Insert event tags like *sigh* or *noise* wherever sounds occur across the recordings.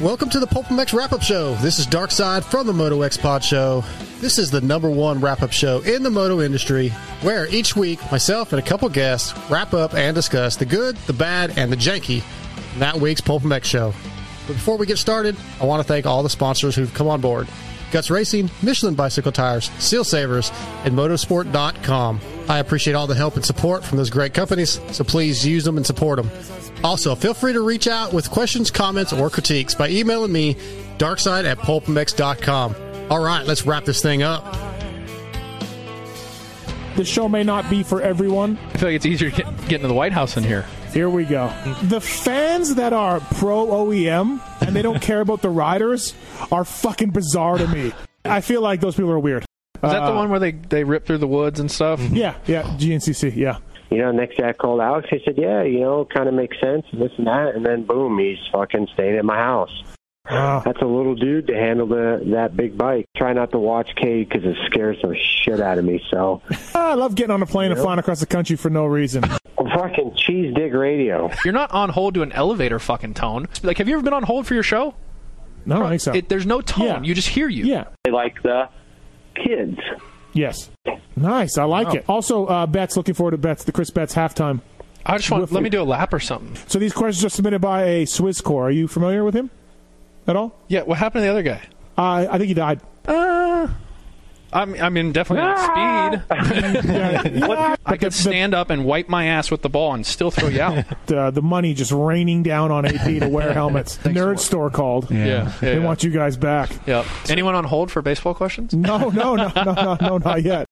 Welcome to the Pulp MX Wrap Up Show. This is Dark Side from the Moto X Pod Show. This is the number one wrap up show in the moto industry, where each week myself and a couple guests wrap up and discuss the good, the bad, and the janky in that week's Pulp MX show. But before we get started, I want to thank all the sponsors who've come on board. Guts Racing, Michelin Bicycle Tires, Seal Savers, and Motorsport.com. I appreciate all the help and support from those great companies, so please use them and support them. Also, feel free to reach out with questions, comments, or critiques by emailing me, darkside at pulpmx.com. All right, let's wrap this thing up. The show may not be for everyone. I feel like it's easier to get, get into the White House in here. Here we go. The fans that are pro OEM and they don't *laughs* care about the riders are fucking bizarre to me. I feel like those people are weird. Is that the Uh, one where they, they rip through the woods and stuff? Yeah, yeah, GNCC, yeah. you know, next day I called Alex. He said, yeah, you know, kind of makes sense, and this and that. And then, boom, he's fucking staying at my house. Wow. That's a little dude to handle the that big bike. Try not to watch Cade because it scares the shit out of me. So, I love getting on a plane and flying across the country for no reason. fucking cheese dig radio. You're not on hold to an elevator fucking tone. Like, have you ever been on hold for your show? No, I don't think so. It, there's no tone. Yeah. You just hear you. yeah, They like the kids. yes. Nice, I like it. Also, uh, Betts, looking forward to Betts, the Chris Betts halftime. I just want With- let me do a lap or something. So these questions are submitted by a Swiss Swisscore. Are you familiar with him at all? Yeah. What happened to the other guy? Uh, I think he died. Uh, I'm, I mean, definitely not speed. *laughs* Yeah, *laughs* yeah. I could the, stand up and wipe my ass with the ball and still throw you out. the, *laughs* the, the money just raining down on AP to wear helmets. Nerd store called. yeah. yeah, They yeah. want you guys back. Yep. Anyone on hold for baseball questions? No, no, no, no, no, no, not yet.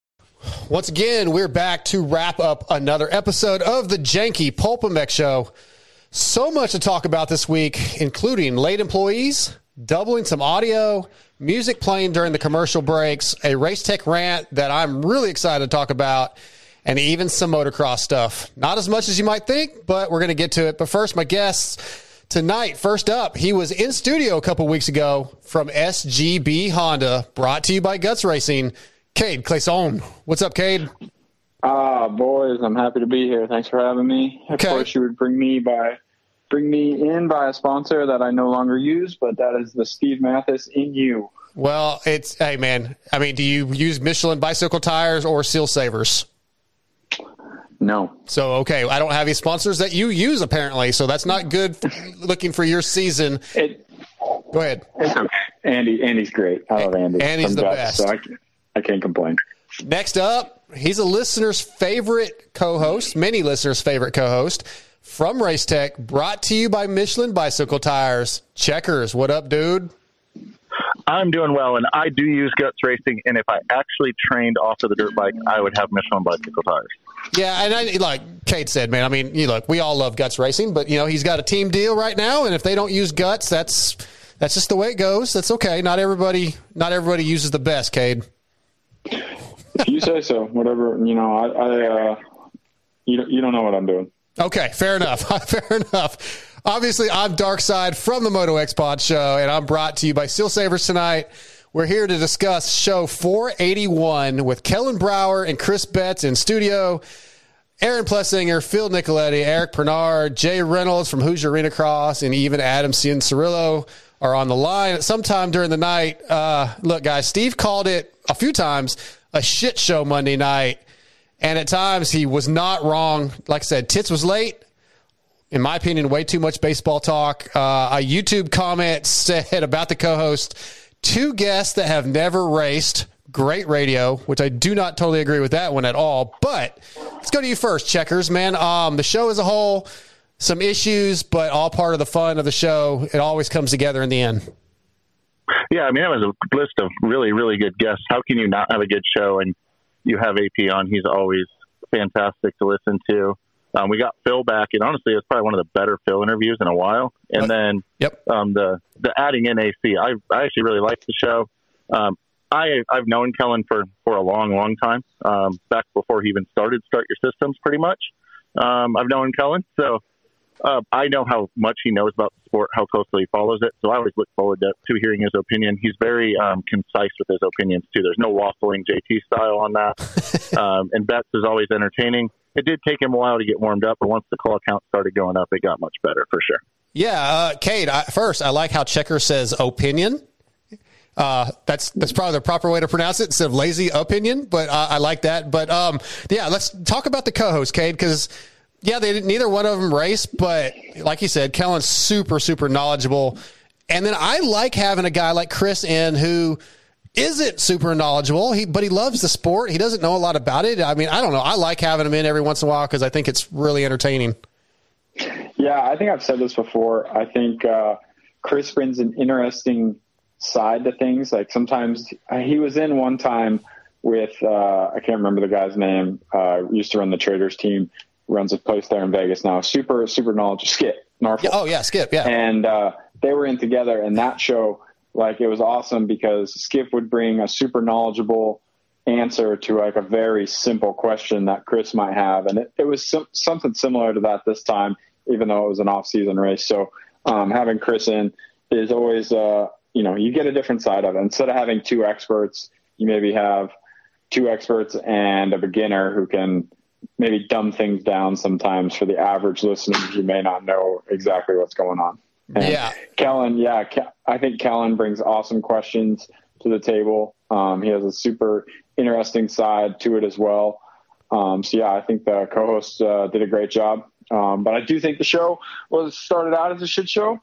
Once again, we're back to wrap up another episode of the Janky Pulp MX Show. So much to talk about this week, including late employees, doubling some audio, music playing during the commercial breaks, a race tech rant that I'm really excited to talk about, and even some motocross stuff. Not as much as you might think, but we're going to get to it. But first, my guests tonight. First up, he was in studio a couple weeks ago from SGB Honda, brought to you by Guts Racing. Cade Clason. What's up, Cade? Ah, boys, I'm happy to be here. Thanks for having me. Of Okay. course, you would bring me by bring me in by a sponsor that I no longer use, but that is the Steve Matthes in you. Well, it's hey man. I mean, do you use Michelin bicycle tires or Seal Savers? No, So okay, I don't have any sponsors that you use apparently. So that's not good. looking for your season. it, Go ahead. it's okay. Andy, Andy's great. I love Andy. Andy's from the best. So I, I can't complain. Next up, he's a listener's favorite co-host, many listeners' favorite co-host from Race Tech, brought to you by Michelin bicycle tires. Checkerz, what up, dude? I'm doing well, and I do use Guts Racing. And if I actually trained off of the dirt bike, I would have Michelin bicycle tires. Yeah, and I, like Cade said, man. I mean, you look, we all love Guts Racing, but you know he's got a team deal right now, and if they don't use Guts, that's that's just the way it goes. That's okay. Not everybody, not everybody uses the best, Cade. If you say so, whatever. You know, I, I uh, you you don't know what I'm doing. Okay, fair enough. *laughs* fair enough. Obviously, I'm Dark Side from the Moto X Pod Show, and I'm brought to you by Seal Savers tonight. We're here to discuss show 481 with Kellen Brauer and Chris Betts in studio. Aaron Plessinger, Phil Nicoletti, Eric Peronnard, Jay Reynolds from Hoosier Arena Cross, and even Adam Cianciarulo are on the line at some time during the night. Uh, look, guys, Steve called it a few times a shit show Monday night, and at times he was not wrong. Like I said, Tits was late. In my opinion, way too much baseball talk. Uh, a YouTube comment *laughs* said about the co-host, two guests that have never raced. Great radio, which I do not totally agree with that one at all. But let's go to you first, Checkerz, man. Um, the show as a whole, some issues, but all part of the fun of the show. It always comes together in the end. Yeah, I mean, that was a list of really, really good guests. How can you not have a good show and you have AP on? He's always fantastic to listen to. Um, we got Phil back, and honestly, it's probably one of the better Phil interviews in a while. And then yep. um, the the adding in AC, I I actually really like the show. Um, I I've known Kellen for for a long, long time. Um, back before he even started Start Your Systems, pretty much. Um, I've known Kellen, so uh, I know how much he knows about the sport, how closely he follows it. So I always look forward to, to hearing his opinion. He's very um, concise with his opinions too. There's no waffling JT style on that. *laughs* um, and Betts is always entertaining. It did take him a while to get warmed up, but once the call count started going up, it got much better for sure. Yeah, uh, Cade. I, first, I like how Checker says opinion. Uh, that's that's probably the proper way to pronounce it instead of lazy opinion, but uh, I like that. But um, yeah, let's talk about the co-host, Cade, because yeah, they did neither one of them race, but like you said, Kellen's super super knowledgeable, and then I like having a guy like Chris in who isn't super knowledgeable, he but he loves the sport. He doesn't know a lot about it. I mean, I don't know. I like having him in every once in a while because I think it's really entertaining. Yeah, I think I've said this before. I think uh, Chris brings an interesting side to things. Like sometimes he was in one time with uh, I can't remember the guy's name. Uh, used to run the Traders team, runs a place there in Vegas now. Super super knowledgeable. Skip Norfolk. Oh yeah, Skip. Yeah, and uh, they were in together, and that show like it was awesome because Skip would bring a super knowledgeable answer to like a very simple question that Chris might have, and it, it was some, something similar to that this time, even though it was an off-season race. So um, having Chris in is always uh, you know, you get a different side of it. Instead of having two experts, you maybe have two experts and a beginner who can maybe dumb things down sometimes for the average listener who may not know exactly what's going on. And yeah. Kellen, yeah, I think Kellen brings awesome questions to the table. Um, he has a super interesting side to it as well. Um, so yeah, I think the co-host uh, did a great job. Um, but I do think the show was started out as a shit show.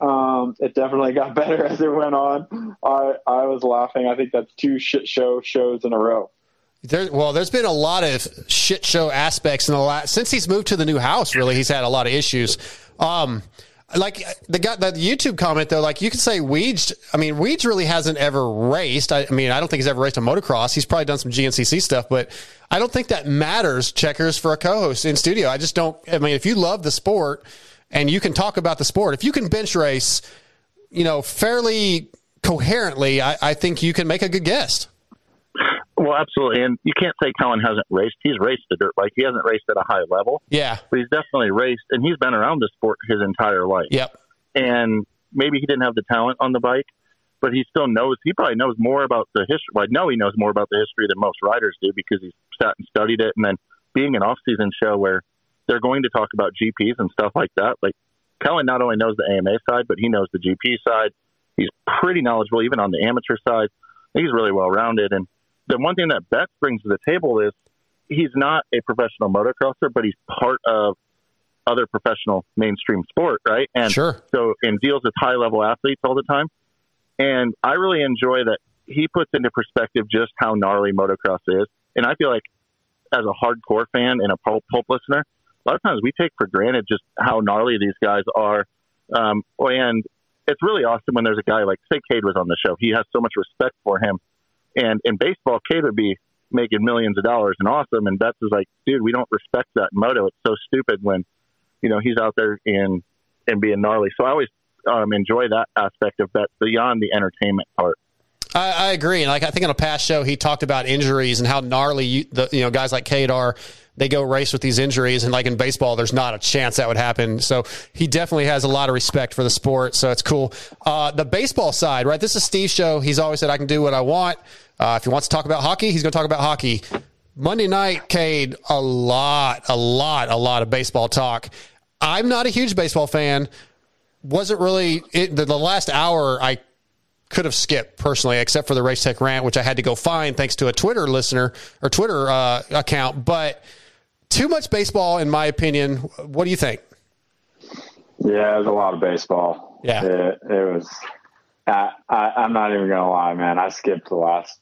Um, it definitely got *laughs* better as it went on. I I was laughing. I think that's two shit show shows in a row. There, well, there's been a lot of shit show aspects in the last since he's moved to the new house. Really, he's had a lot of issues. Um, like the guy, the YouTube comment though, like you could say Weege. I mean, Weege really hasn't ever raced. I, I, mean, I don't think he's ever raced a motocross. He's probably done some GNCC stuff, but I don't think that matters. Checkerz for a co-host in studio. I just don't. I mean, if you love the sport and you can talk about the sport. If you can bench race, you know, fairly coherently, I, I think you can make a good guest. Well, absolutely, and you can't say Kellen hasn't raced. He's raced the dirt bike. He hasn't raced at a high level. Yeah, but he's definitely raced, and he's been around the sport his entire life. Yep. And maybe he didn't have the talent on the bike, but he still knows. He probably knows more about the history. Well, I know he knows more about the history than most riders do because he's sat and studied it. And then being an off-season show where they're going to talk about GPs and stuff like that. Like Kellen not only knows the AMA side, but he knows the GP side. He's pretty knowledgeable even on the amateur side. He's really well rounded. And the one thing that Betts brings to the table is he's not a professional motocrosser, but he's part of other professional mainstream sport, right? And sure. so and deals with high level athletes all the time. And I really enjoy that he puts into perspective just how gnarly motocross is. And I feel like as a hardcore fan and a pulp, pulp listener, a lot of times we take for granted just how gnarly these guys are. Um, and it's really awesome when there's a guy like, say, Cade was on the show. He has so much respect for him. And in baseball, Cade would be making millions of dollars and awesome. And Betts is like, dude, we don't respect that moto. It's so stupid when, you know, he's out there and and being gnarly. So I always um, enjoy that aspect of Betts beyond the entertainment part. I, I, agree, and like I think on a past show, he talked about injuries and how gnarly you, the you know guys like Cade are they go race with these injuries. And like in baseball, there's not a chance that would happen. So he definitely has a lot of respect for the sport. So it's cool. Uh, the baseball side, right? This is Steve's show. He's always said, I can do what I want. Uh, if he wants to talk about hockey, he's going to talk about hockey. Monday night, Cade, a lot, a lot, a lot of baseball talk. I'm not a huge baseball fan. Wasn't really it, the, the last hour. I could have skipped personally, except for the race tech rant, which I had to go find thanks to a Twitter listener or Twitter uh, account. But too much baseball, in my opinion. What do you think? Yeah, it was a lot of baseball. Yeah, it, it was. I, I, am not even gonna lie, man. I skipped the last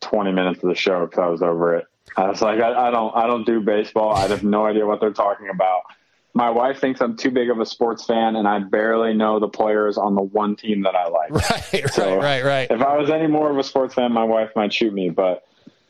20 minutes of the show because I was over it. I was like, I, I don't, I don't do baseball. I have no idea what they're talking about. My wife thinks I'm too big of a sports fan, and I barely know the players on the one team that I like. *laughs* Right, so right, right, right. If I was any more of a sports fan, my wife might shoot me. But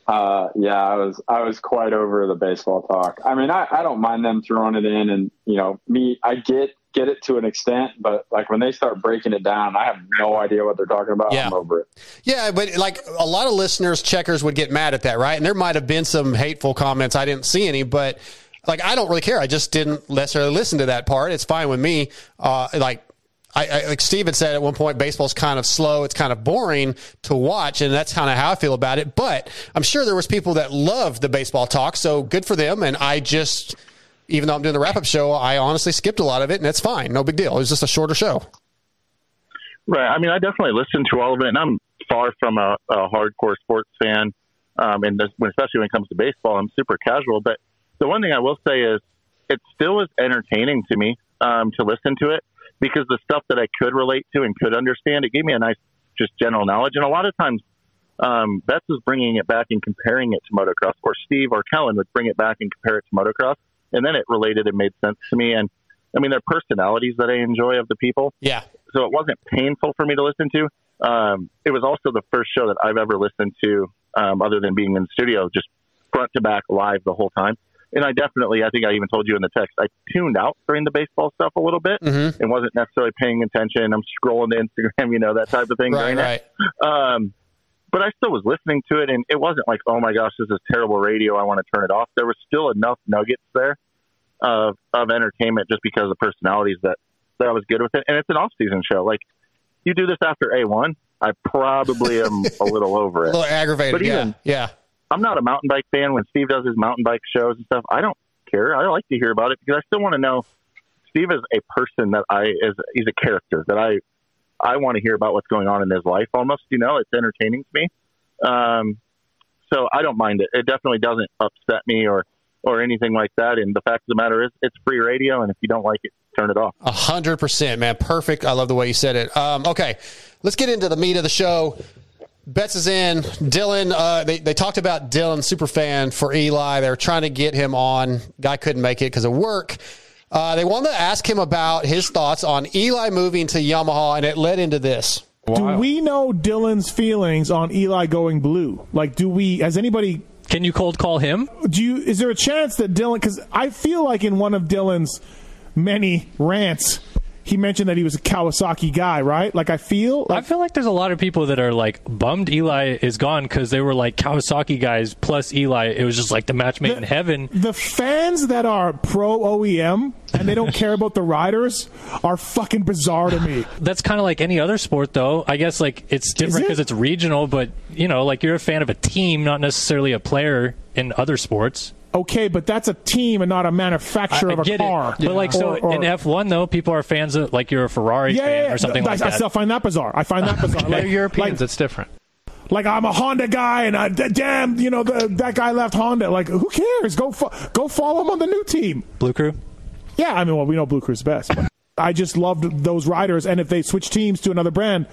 Uh, yeah, I was I was quite over the baseball talk. I mean, I, I don't mind them throwing it in, and you know, me, I get get it to an extent, but like when they start breaking it down, I have no idea what they're talking about. Yeah. I'm over it. Yeah, but like a lot of listeners, Checkerz would get mad at that, right? And there might have been some hateful comments. I didn't see any, but like I don't really care. I just didn't necessarily listen to that part. It's fine with me. Uh, like I, I like Steve had said at one point, baseball's kind of slow. It's kind of boring to watch, and that's kind of how I feel about it. But I'm sure there was people that loved the baseball talk, so good for them. And I just, even though I'm doing the wrap up show, I honestly skipped a lot of it, and that's fine, no big deal. It was just a shorter show. Right. I mean, I definitely listened to all of it, and I'm far from a, a hardcore sports fan. Um, and this, especially when it comes to baseball, I'm super casual. But the one thing I will say is, it still is entertaining to me um, to listen to it because the stuff that I could relate to and could understand, it gave me a nice, just general knowledge. And a lot of times, um, Betts was bringing it back and comparing it to motocross, or Steve or Kellen would bring it back and compare it to motocross, and then it related and made sense to me. And I mean, they're personalities that I enjoy of the people Yeah. so it wasn't painful for me to listen to. Um, it was also the first show that I've ever listened to, um, other than being in the studio, just front to back live the whole time. And I definitely, I think I even told you in the text, I tuned out during the baseball stuff a little bit Mm-hmm. and wasn't necessarily paying attention. I'm scrolling to Instagram, *laughs* you know, that type of thing Right, during right. Um, but I still was listening to it, and it wasn't like, oh my gosh, this is terrible radio. I want to turn it off. There was still enough nuggets there of of entertainment just because of the personalities that that I was good with it. And it's an off season show. Like you do this after A one, I probably am *laughs* a little over it. A it. little aggravated. But yeah. Yeah. I'm not a mountain bike fan. When Steve does his mountain bike shows and stuff, I don't care. I like to hear about it because I still want to know. Steve is a person that I is he's a character that I I want to hear about what's going on in his life. Almost, you know, it's entertaining to me. Um, so I don't mind it. It definitely doesn't upset me or or anything like that. And the fact of the matter is, it's free radio, and if you don't like it, turn it off. A hundred percent, man. Perfect. I love the way you said it. Um, okay, let's get into the meat of the show. Betts is in. Dylan, uh, they, they talked about Dylan, super fan for Eli. They were trying to get him on. Guy couldn't make it because of work. Uh, they wanted to ask him about his thoughts on Eli moving to Yamaha, and it led into this. Do we know Dylan's feelings on Eli going blue? Like, do we? Has anybody? Can you cold call him? Do you? Is there a chance that Dylan? Because I feel like in one of Dylan's many rants, he mentioned that he was a Kawasaki guy, right? Like, I feel. I feel like there's a lot of people that are like bummed Eli is gone because they were like Kawasaki guys plus Eli. It was just like the match made in heaven. the fans that are pro OEM and they don't care about the riders are fucking bizarre to me. *sighs* That's kind of like any other sport, though. I guess like it's different it? because it's regional, but you know, like you're a fan of a team, not necessarily a player in other sports. Okay, but that's a team and not a manufacturer I of a get car. it, but like so Or- or- in F1 though, people are fans of like you're a Ferrari yeah, fan yeah, yeah. or something I, like that. I still find that bizarre. I find that *laughs* bizarre. They're Like, Europeans. like, it's different. like I'm a Honda guy, and I, d- damn, you know, the, that guy left Honda. Like, who cares? Go fo- go follow him on the new team. Blue Crew. Yeah, I mean, well, we know Blue Crew's best. But I just loved those riders, and if they switch teams to another brand,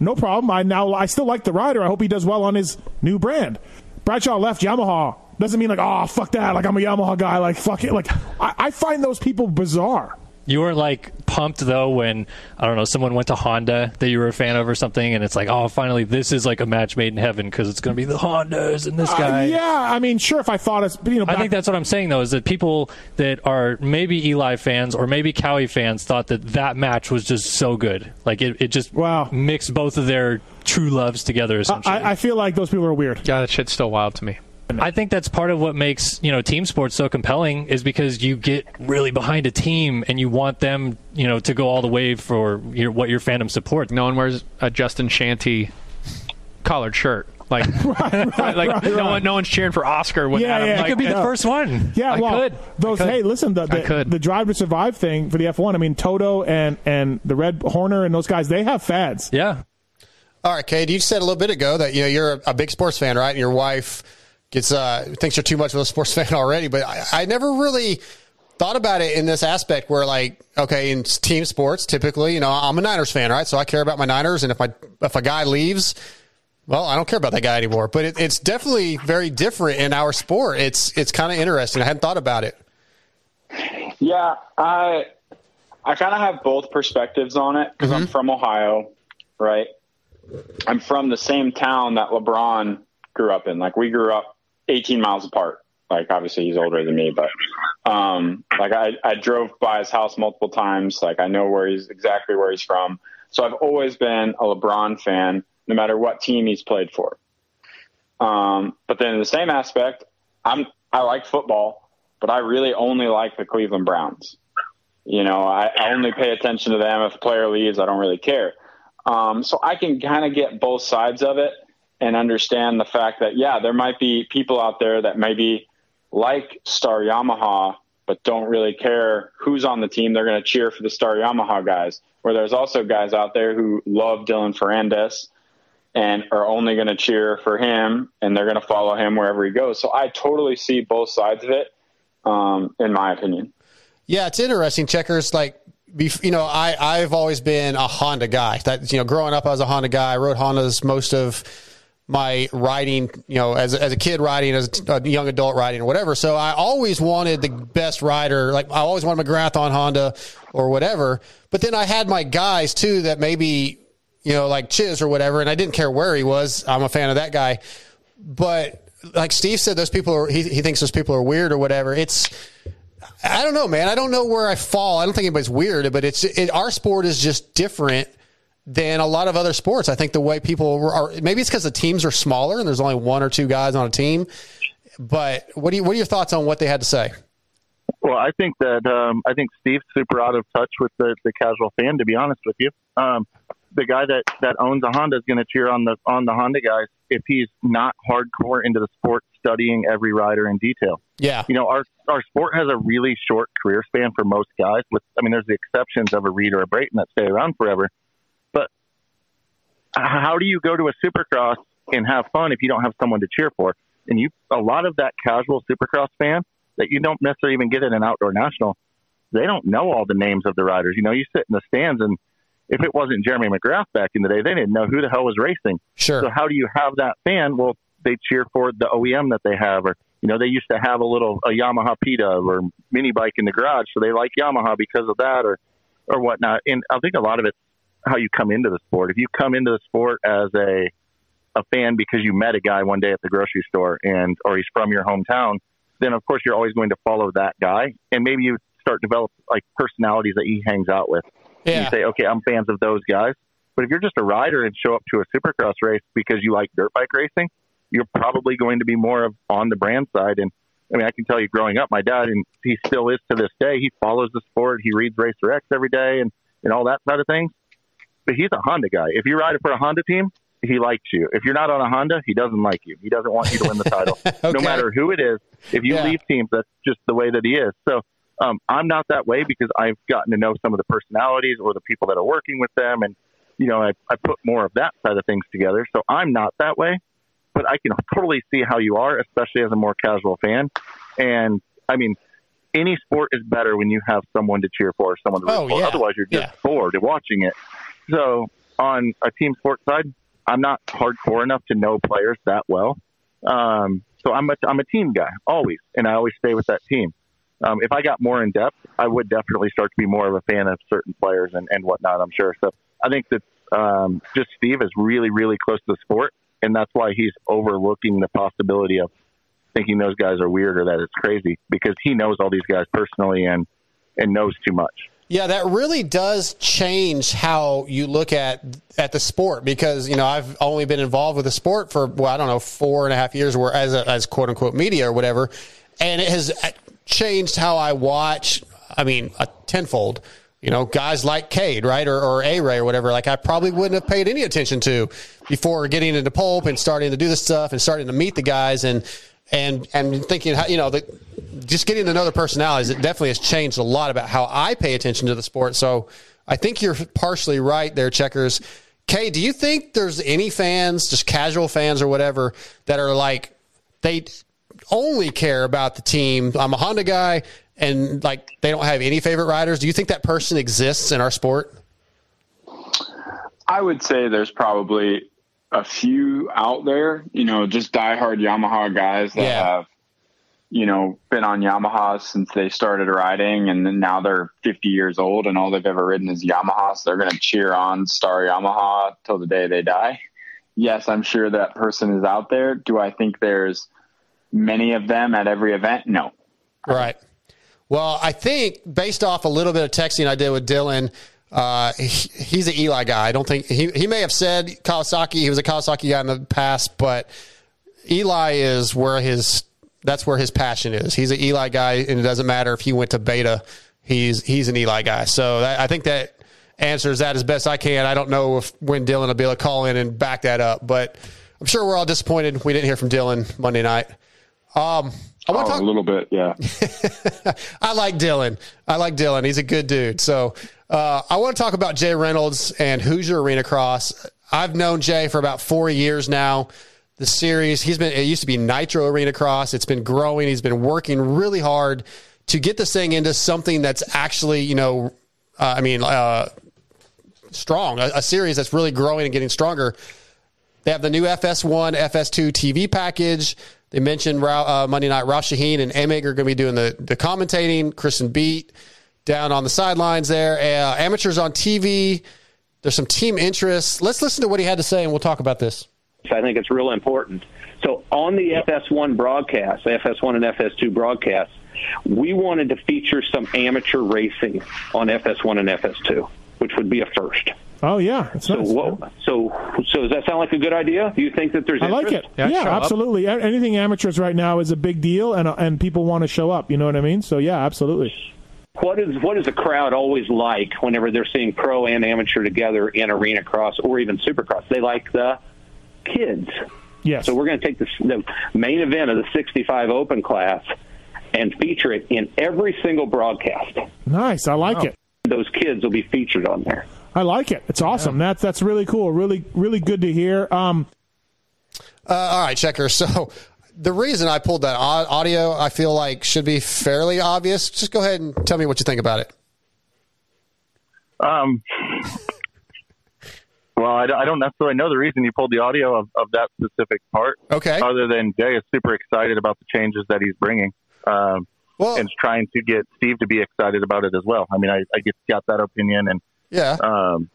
no problem. I now I still like the rider. I hope he does well on his new brand. Bradshaw left Yamaha. Doesn't mean like, oh fuck that. Like I'm a Yamaha guy. Like fuck it. Like I, I find those people bizarre. You weren't like pumped though when I don't know someone went to Honda that you were a fan of or something, and it's like, oh, finally this is like a match made in heaven because it's going to be the Hondas and this Uh, guy. yeah, I mean, sure. If I thought it's you know, I think that's what I'm saying though is that people that are maybe Eli fans or maybe Kawi fans thought that that match was just so good, like it, it just Wow. mixed both of their true loves together. Essentially, I, I feel like those people are weird. Yeah, that shit's still wild to me. I think that's part of what makes you know team sports so compelling is because you get really behind a team and you want them you know to go all the way for your, what your fandom supports. No one wears a Justin Shanty collared shirt. Like, *laughs* *laughs* like right, no right. one, no one's cheering for Oscar when Yeah, Adam. yeah. like, You could be the Yeah. first one. Yeah, I well, could. those. I could. Hey, listen, the I the, could. the Drive to Survive thing for the F1. I mean, Toto and and the Red Horner and those guys, they have fads. Yeah, All right, Cade, you said a little bit ago that you know you're a, a big sports fan, right? And your wife gets uh, thinks you're too much of a sports *laughs* fan already. But I, I never really thought about it in this aspect where, like, okay, in team sports, typically, you know, I'm a Niners fan, right? So I care about my Niners, and if my if a guy leaves. Well, I don't care about that guy anymore, but it, it's definitely very different in our sport. It's it's kind of interesting. I hadn't thought about it. Yeah, I I kind of have both perspectives on it because I'm from Ohio, right? I'm from the same town that LeBron grew up in. Like we grew up 18 miles apart. Like obviously he's older than me, but um, like I, I drove by his house multiple times. Like I know where he's exactly where he's from. So I've always been a LeBron fan, no matter what team he's played for. Um, but then in the same aspect, I'm I like football, but I really only like the Cleveland Browns. You know, I, I only pay attention to them if a player leaves. I don't really care. Um, so I can kind of get both sides of it and understand the fact that yeah, there might be people out there that maybe like Star Yamaha, but don't really care who's on the team. They're going to cheer for the Star Yamaha guys. Where there's also guys out there who love Dylan Ferrandis and are only going to cheer for him and they're going to follow him wherever he goes. So I totally see both sides of it, um, in my opinion. Yeah, it's interesting. Checkerz, like, you know, I, I've always been a Honda guy. That you know, growing up, I was a Honda guy. I rode Hondas most of my riding, you know, as, as a kid riding, as a young adult riding, or whatever. So I always wanted the best rider. Like I always wanted McGrath on Honda or whatever. But then I had my guys too that maybe, you know, like Chiz or whatever, and I didn't care where he was. I'm a fan of that guy. But like Steve said, those people are, he, he thinks those people are weird or whatever. It's, I don't know, man. I don't know where I fall. I don't think anybody's weird, but it's, it, our sport is just different than a lot of other sports. I think the way people are maybe it's because the teams are smaller and there's only one or two guys on a team. But what do you what are your thoughts on what they had to say? Well, I think that um, I think Steve's super out of touch with the, the casual fan. To be honest with you, um, the guy that, that owns a Honda is going to cheer on the on the Honda guys if he's not hardcore into the sport, studying every rider in detail. Yeah, you know our our sport has a really short career span for most guys. With I mean, there's the exceptions of a Reed or a Brayton that stay around forever how do you go to a supercross and have fun if you don't have someone to cheer for? And you, a lot of that casual supercross fan that you don't necessarily even get in an outdoor national, they don't know all the names of the riders. You know, you sit in the stands and if it wasn't Jeremy McGrath back in the day, they didn't know who the hell was racing. Sure. So how do you have that fan? Well, they cheer for the OEM that they have, or you know, they used to have a little a Yamaha Pita or mini bike in the garage, so they like Yamaha because of that, or or whatnot. And I think a lot of it's how you come into the sport. If you come into the sport as a a fan because you met a guy one day at the grocery store and or he's from your hometown, then of course you're always going to follow that guy, and maybe you start develop like personalities that he hangs out with. Yeah. You say, okay, I'm fans of those guys. But if you're just a rider and show up to a supercross race because you like dirt bike racing, you're probably going to be more of on the brand side. And I mean, I can tell you, growing up, my dad and he still is to this day. He follows the sport. He reads Racer X every day and and all that side of things but he's a Honda guy. If you're riding for a Honda team, he likes you. If you're not on a Honda, he doesn't like you. He doesn't want you to win the *laughs* title, okay. no matter who it is. If you Yeah. leave teams, that's just the way that he is. So um, I'm not that way because I've gotten to know some of the personalities or the people that are working with them, and you know I, I put more of that side of things together. So I'm not that way, but I can totally see how you are, especially as a more casual fan. And I mean, any sport is better when you have someone to cheer for, someone to root Oh, for. yeah. Otherwise, you're just Yeah. bored watching it. So on a team sports side, I'm not hardcore enough to know players that well. Um, so I'm a, I'm a team guy always, and I always stay with that team. Um, if I got more in depth, I would definitely start to be more of a fan of certain players and, and whatnot. I'm sure. So I think that um, just Steve is really, really close to the sport, and that's why he's overlooking the possibility of thinking those guys are weird or that it's crazy because he knows all these guys personally and and knows too much. Yeah, that really does change how you look at at the sport because you know I've only been involved with the sport for well I don't know four and a half years where as a, as quote unquote media or whatever, and it has changed how I watch. I mean, a tenfold. You know, guys like Cade, right, or, or A Ray or whatever. Like I probably wouldn't have paid any attention to before getting into pulp and starting to do this stuff and starting to meet the guys and and and thinking how you know the, just getting to know the personalities. It definitely has changed a lot about how I pay attention to the sport. So I think you're partially right there, Checkerz. Cade, do you think there's any fans, just casual fans or whatever, that are like they only care about the team? I'm a Honda guy, and like they don't have any favorite riders. Do you think that person exists in our sport? I would say there's probably a few out there, you know, just diehard Yamaha guys that Yeah. have, you know, been on Yamaha since they started riding and then now they're 50 years old and all they've ever ridden is Yamaha. So they're going to cheer on Star Yamaha till the day they die. yes, I'm sure that person is out there. Do I think there's many of them at every event? No. Right. Well, I think based off a little bit of texting I did with Dylan, uh, he, he's an Eli guy. I don't think he, he may have said Kawasaki. He was a Kawasaki guy in the past, but Eli is where his that's where his passion is. He's an Eli guy, and it doesn't matter if he went to Beta. He's he's an Eli guy. So that, I think that answers that as best I can. I don't know if when Dylan will be able to call in and back that up, but I'm sure we're all disappointed we didn't hear from Dylan Monday night. Um, I want Oh, to talk a little bit, yeah. *laughs* I like Dylan. I like Dylan. He's a good dude. So uh, I want to talk about Jay Reynolds and Hoosier Arena Cross. I've known Jay for about four years now. The series, he's been, it used to be Nitro Arena Cross. It's been growing. He's been working really hard to get this thing into something that's actually, you know, uh, I mean, uh, strong, a, a series that's really growing and getting stronger. They have the new FS1, FS2 TV package. They mentioned uh, Monday night, Ralph Sheheen and Emig are going to be doing the, the commentating. Kristen Beat down on the sidelines there. Uh, amateurs on TV. There's some team interest. Let's listen to what he had to say, and we'll talk about this. I think it's real important. So on the FS1 broadcast, FS1 and FS2 broadcast, we wanted to feature some amateur racing on FS1 and FS2, which would be a first. Oh yeah, it's So, nice. what, so, so does that sound like a good idea? Do you think that there's I like it. interest? Yeah, absolutely. A- Anything amateurs right now is a big deal, and and people want to show up. You know what I mean? So yeah, absolutely. What is what is the crowd always like whenever they're seeing pro and amateur together in arena cross or even supercross? They like the kids. Yes. So we're going to take this, the main event of the 65 Open class and feature it in every single broadcast. Nice. I like it. Those kids will be featured on there. I like it. It's awesome. That's that's really cool. Really really good to hear. Um, Uh, all right, checker. *laughs* So the reason I pulled that audio, I feel like should be fairly obvious. Just go ahead and tell me what you think about it. Um, well, I, I don't necessarily know the reason you pulled the audio of, of that specific part. Okay. Other than Jay is super excited about the changes that he's bringing. Um, well, and trying to get Steve to be excited about it as well. I mean, I, I get got that opinion, and Yeah. um,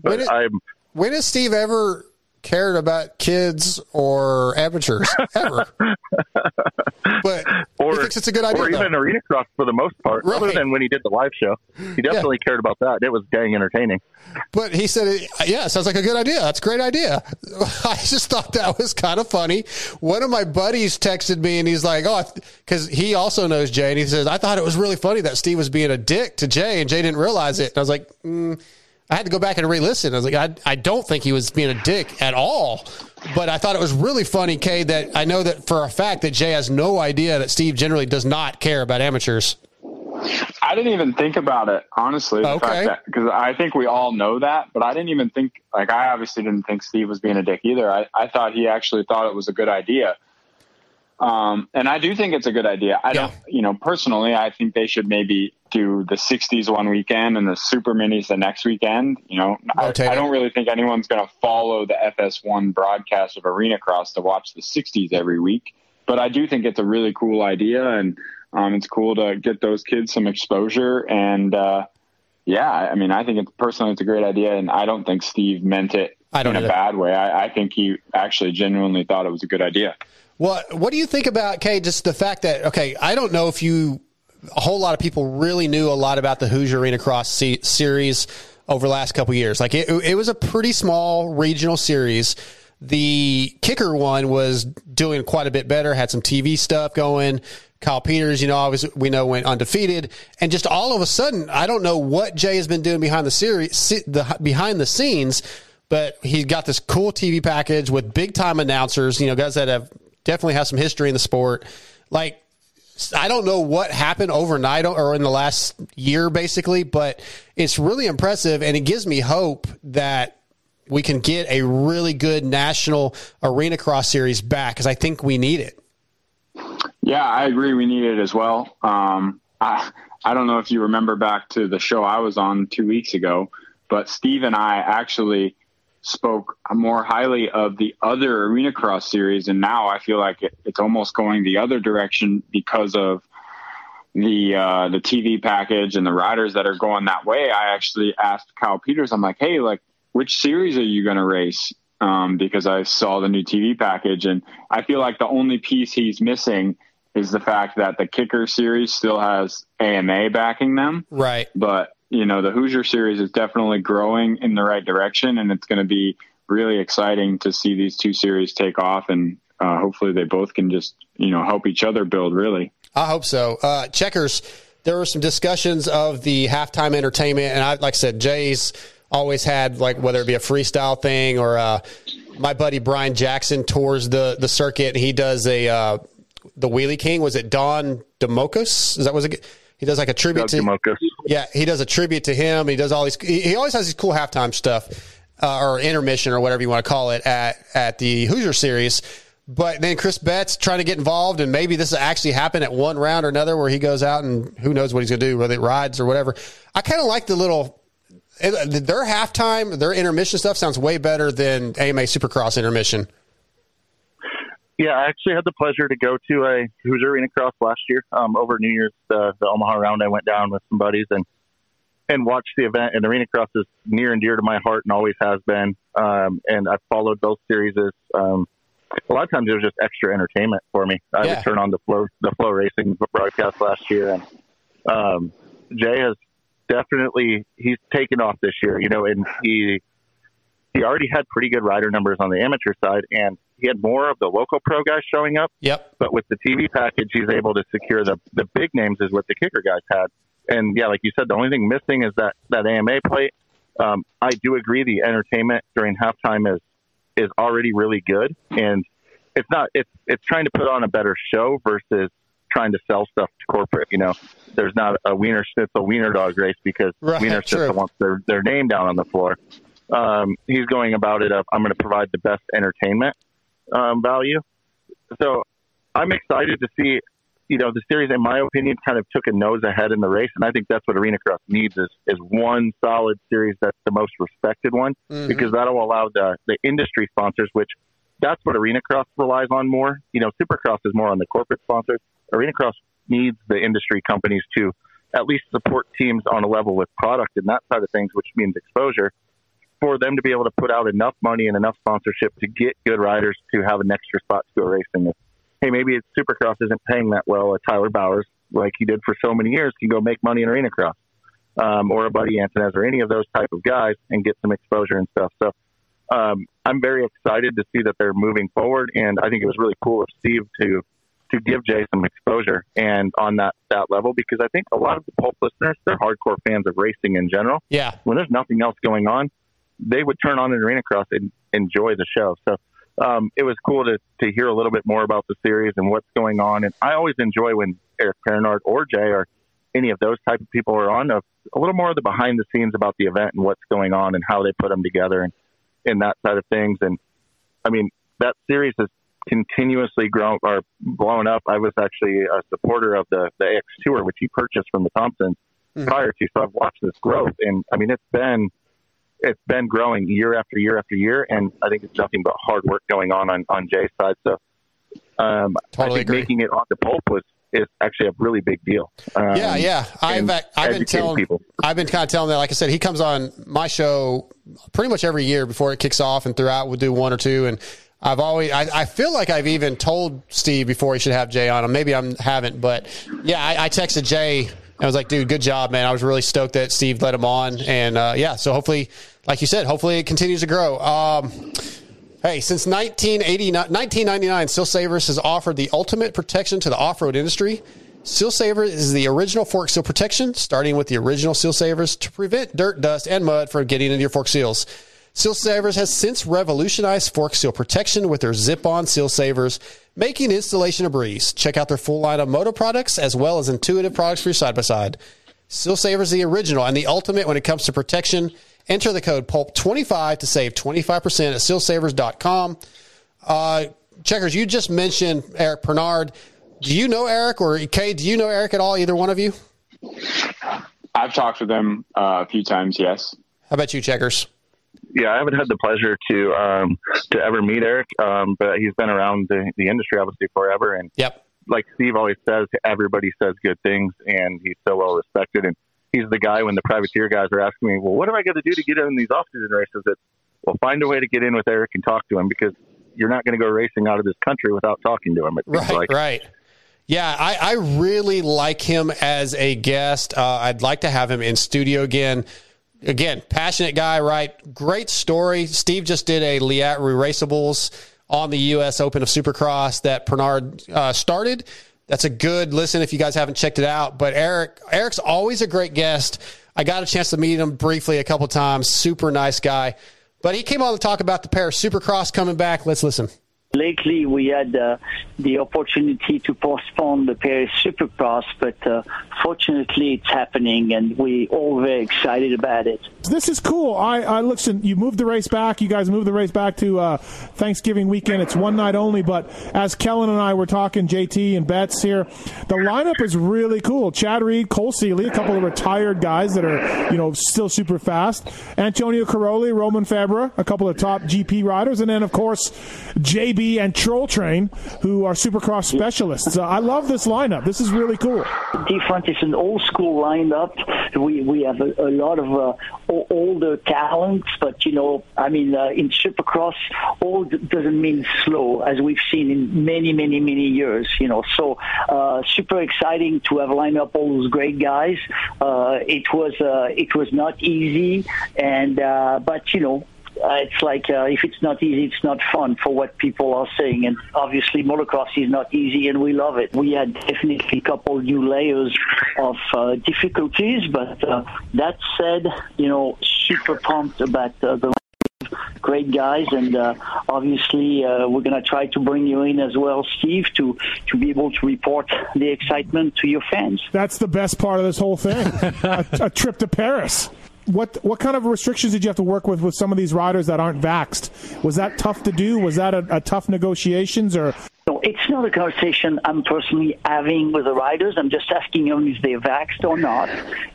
When but it- I'm When has Steve ever cared about kids or amateurs? Ever. *laughs* but or, he thinks it's a good idea. or though. even arena cross for the most part. Other than when he did the live show, he definitely cared about that. It was dang entertaining. But he said, "Yeah, sounds like a good idea. That's a great idea." *laughs* I just thought that was kind of funny. One of my buddies texted me, and he's like, "Oh," because he also knows Jay, and he says, "I thought it was really funny that Steve was being a dick to Jay, and Jay didn't realize it." And I was like, mm. "I had to go back and re-listen." I was like, I, "I don't think he was being a dick at all." But I thought it was really funny, Cade, that I know that for a fact that Jay has no idea that Steve generally does not care about amateurs. I didn't even think about it, honestly. The Okay. because I think we all know that, but I didn't even think like I obviously didn't think Steve was being a dick either. I, I thought he actually thought it was a good idea. Um, and I do think it's a good idea. I don't, you know, personally, I think they should maybe do the 60s one weekend and the super minis the next weekend. You know, I, I don't really think anyone's going to follow the FS1 broadcast of Arena Cross to watch the 60s every week. But I do think it's a really cool idea, and um, it's cool to get those kids some exposure. And uh, yeah, I mean, I think it's personally it's a great idea, and I don't think Steve meant it I don't in a bad way. I, I think he actually genuinely thought it was a good idea. What What do you think about Cade? Just the fact that okay, I don't know if you a whole lot of people really knew a lot about the Hoosier Arena Cross se- series over the last couple years. Like it, it was a pretty small regional series. The kicker one was doing quite a bit better. Had some TV stuff going. Kyle Peters, you know, obviously we know went undefeated, and just all of a sudden, I don't know what Jay has been doing behind the series, the behind the scenes, but he's got this cool TV package with big time announcers. You know, guys that have definitely have some history in the sport. Like I don't know what happened overnight or in the last year, basically, but it's really impressive, and it gives me hope that we can get a really good national arena cross series back because I think we need it. Yeah, I agree. We need it as well. Um, I I don't know if you remember back to the show I was on two weeks ago, but Steve and I actually spoke more highly of the other arena cross series, and now I feel like it, it's almost going the other direction because of the uh, the TV package and the riders that are going that way. I actually asked Kyle Peters, I'm like, hey, like, which series are you going to race? um, because I saw the new TV package, and I feel like the only piece he's missing is the fact that the kicker series still has AMA backing them. Right. But you know, the Hoosier series is definitely growing in the right direction, and it's going to be really exciting to see these two series take off, and uh, hopefully they both can just you know help each other build. Really, I hope so. Uh, Checkerz, there were some discussions of the halftime entertainment, and I, like I said, Jay's always had like whether it be a freestyle thing or uh, my buddy Brian Jackson tours the the circuit. He does a uh, the Wheelie King. Was it Don Domokos? Is that was it? He does like a tribute Doug to. Yeah, he does a tribute to him. He does all these. He, he always has these cool halftime stuff uh, or intermission or whatever you want to call it at at the Hoosier series. But then Chris Betts trying to get involved, and maybe this will actually happen at one round or another where he goes out and who knows what he's going to do, whether it rides or whatever. I kind of like the little their halftime, their intermission stuff sounds way better than AMA Supercross intermission. Yeah, I actually had the pleasure to go to a Hoosier Arena Cross last year um, over New Year's, the, the Omaha round. I went down with some buddies and and watched the event. And Arena Cross is near and dear to my heart and always has been. Um, and I've followed both series. Um, a lot of times it was just extra entertainment for me. I Yeah. would turn on the flow the flow racing broadcast last year, and um, Jay has definitely he's taken off this year. You know, and he he already had pretty good rider numbers on the amateur side, and he had more of the local pro guys showing up. Yep. But with the TV package, he's able to secure the the big names, is what the kicker guys had. And yeah, like you said, the only thing missing is that that AMA plate. Um, I do agree the entertainment during halftime is is already really good, and it's not it's it's trying to put on a better show versus trying to sell stuff to corporate. You know, there's not a Wiener Schnitzel Wiener dog race because Right, Wiener true. Schnitzel wants their their name down on the floor. Um, he's going about it of I'm going to provide the best entertainment um, value. So I'm excited to see. You know, the series, in my opinion, kind of took a nose ahead in the race, and I think that's what Arena Cross needs is is one solid series that's the most respected one Mhm. because that'll allow the the industry sponsors, which that's what Arena Cross relies on more. You know, Supercross is more on the corporate sponsors. Arena Cross needs the industry companies to at least support teams on a level with product and that side of things, which means exposure, for them to be able to put out enough money and enough sponsorship to get good riders to have an extra spot to go racing. If, hey, maybe it's Supercross isn't paying that well. A Tyler Bowers, like he did for so many years, can go make money in Arena Cross, um, or a Buddy Antunez, or any of those type of guys, and get some exposure and stuff. So um, I'm very excited to see that they're moving forward, and I think it was really cool of Steve to to give Jay some exposure and on that that level because I think a lot of the Pulp listeners they're hardcore fans of racing in general. Yeah. When there's nothing else going on, they would turn on an arena cross and enjoy the show. So um, it was cool to to hear a little bit more about the series and what's going on. And I always enjoy when Eric Peronnard or Jay or any of those type of people are on a, a little more of the behind the scenes about the event and what's going on and how they put them together and in that side of things. And I mean, that series has continuously grown or blown up. I was actually a supporter of the, the AX Tour, which he purchased from the Thompsons prior to. So I've watched this growth, and I mean, it's been it's been growing year after year after year, and I think it's nothing but hard work going on on, on Jay's side. So um, I think agree. making it on the pulp was is actually a really big deal. Um, yeah, yeah. I've I've been telling people. I've been kind of telling that. Like I said, he comes on my show pretty much every year before it kicks off, and throughout we'll do one or two. And I've always I, I feel like I've even told Steve before he should have Jay on him. Maybe I haven't, but yeah, I, I texted Jay. I was like, dude, good job, man. I was really stoked that Steve let him on, and uh, yeah. So hopefully, like you said, hopefully it continues to grow. Um, Hey, since 1989 1999, Seal Savers has offered the ultimate protection to the off-road industry. Seal Savers is the original fork seal protection, starting with the original Seal Savers to prevent dirt, dust, and mud from getting into your fork seals. Seal Savers has since revolutionized fork seal protection with their zip-on Seal Savers, making installation a breeze. Check out their full line of moto products as well as intuitive products for your side-by-side. Seal Savers is the original and the ultimate when it comes to protection. Enter the code PULP25 to save 25% at sealsavers.com. Uh, Checkerz, you just mentioned Eric Peronnard. Do you know Eric or Cade? Do you know Eric at all? Either one of you? I've talked with him uh, a few times. Yes. How about you, checkers? Yeah, I haven't had the pleasure to um, to ever meet Eric, um, but he's been around the, the industry obviously forever. And yep, like Steve always says, everybody says good things, and he's so well respected. And he's the guy when the privateer guys are asking me, "Well, what am I going to do to get in these off-season races?" It's well, find a way to get in with Eric and talk to him because you're not going to go racing out of this country without talking to him. Right, like. right. Yeah, I, I really like him as a guest. Uh, I'd like to have him in studio again. Again, passionate guy, right? Great story. Steve just did a Liat Raceables on the U.S. Open of Supercross that Peronnard uh, started. That's a good listen if you guys haven't checked it out. But Eric, Eric's always a great guest. I got a chance to meet him briefly a couple times. Super nice guy. But he came on to talk about the Paris Supercross coming back. Let's listen. Lately, we had uh, the opportunity to postpone the Paris Supercross, but uh, fortunately, it's happening, and we're all very excited about it. This is cool. I, I listen. You moved the race back. You guys moved the race back to uh, Thanksgiving weekend. It's one night only. But as Kellen and I were talking, JT and Betts here, the lineup is really cool. Chad Reed, Cole Seely, a couple of retired guys that are you know still super fast. Antonio Cairoli, Romain Febvre, a couple of top GP riders, and then of course JB and Troll Train, who are Supercross specialists. Uh, I love this lineup. This is really cool. Different. It's an old school lineup. We we have a, a lot of uh, older talents, but you know, I mean, uh, in Supercross, old doesn't mean slow, as we've seen in many, many, many years. You know, so uh, super exciting to have lined up all those great guys. Uh, it was uh, it was not easy, and but you know, uh, it's like uh, if it's not easy, it's not fun for what people are saying. And obviously, motocross is not easy, and we love it. We had definitely a couple new layers of uh, difficulties, but uh, that said, you know, super pumped about uh, the great guys and uh, obviously uh, we're going to try to bring you in as well steve to to be able to report the excitement to your fans That's the best part of this whole thing. *laughs* a, a trip to Paris. What what kind of restrictions did you have to work with with some of these riders that aren't vaxxed? Was that tough to do? Was that a, a tough negotiations or? No, it's not a conversation I'm personally having with the riders. I'm just asking them if they're vaxxed or not.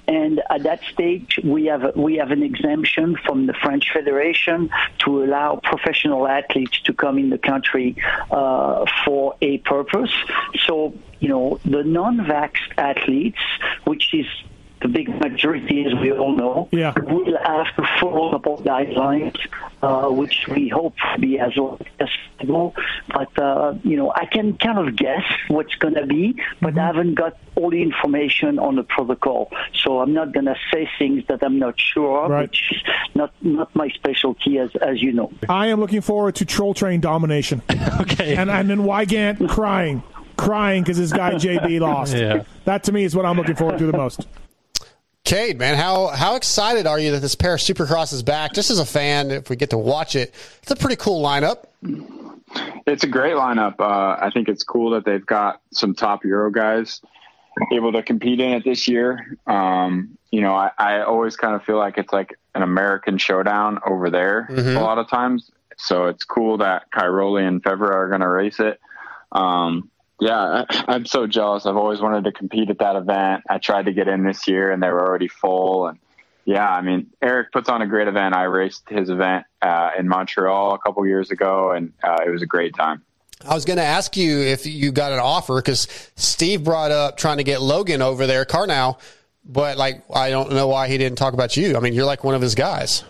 And at that stage, we have we have an exemption from the French Federation to allow professional athletes to come in the country uh, for a purpose. So, you know, the non-vaxxed athletes, which is the big majority, as we all know, yeah. will have to follow a couple guidelines, uh, which we hope to be as long as possible. But, uh, you know, I can kind of guess what's going to be, but I haven't got all the information on the protocol. So I'm not going to say things that I'm not sure of, Right. which is not, not my specialty, as, as you know. I am looking forward to Troll Train domination. *laughs* okay. And and then Weigandt crying, crying because his guy JB lost. *laughs* Yeah. That to me is what I'm looking forward to the most. Cade, man, how how excited are you that this Paris Supercross is back? Just as a fan, if we get to watch it, it's a pretty cool lineup. It's a great lineup. Uh, I think it's cool that they've got some top Euro guys able to compete in it this year. Um, you know, I, I always kind of feel like it's like an American showdown over there Mhm. a lot of times. So it's cool that Cairoli and Febvre are going to race it. Um, yeah, I, I'm so jealous. I've always wanted to compete at that event. I tried to get in this year and they were already full. And yeah, I mean, Eric puts on a great event. I raced his event uh, in Montreal a couple years ago and uh, it was a great time. I was going to ask you if you got an offer because Steve brought up trying to get Logan over there, Karnow, but like I don't know why he didn't talk about you. I mean, you're like one of his guys.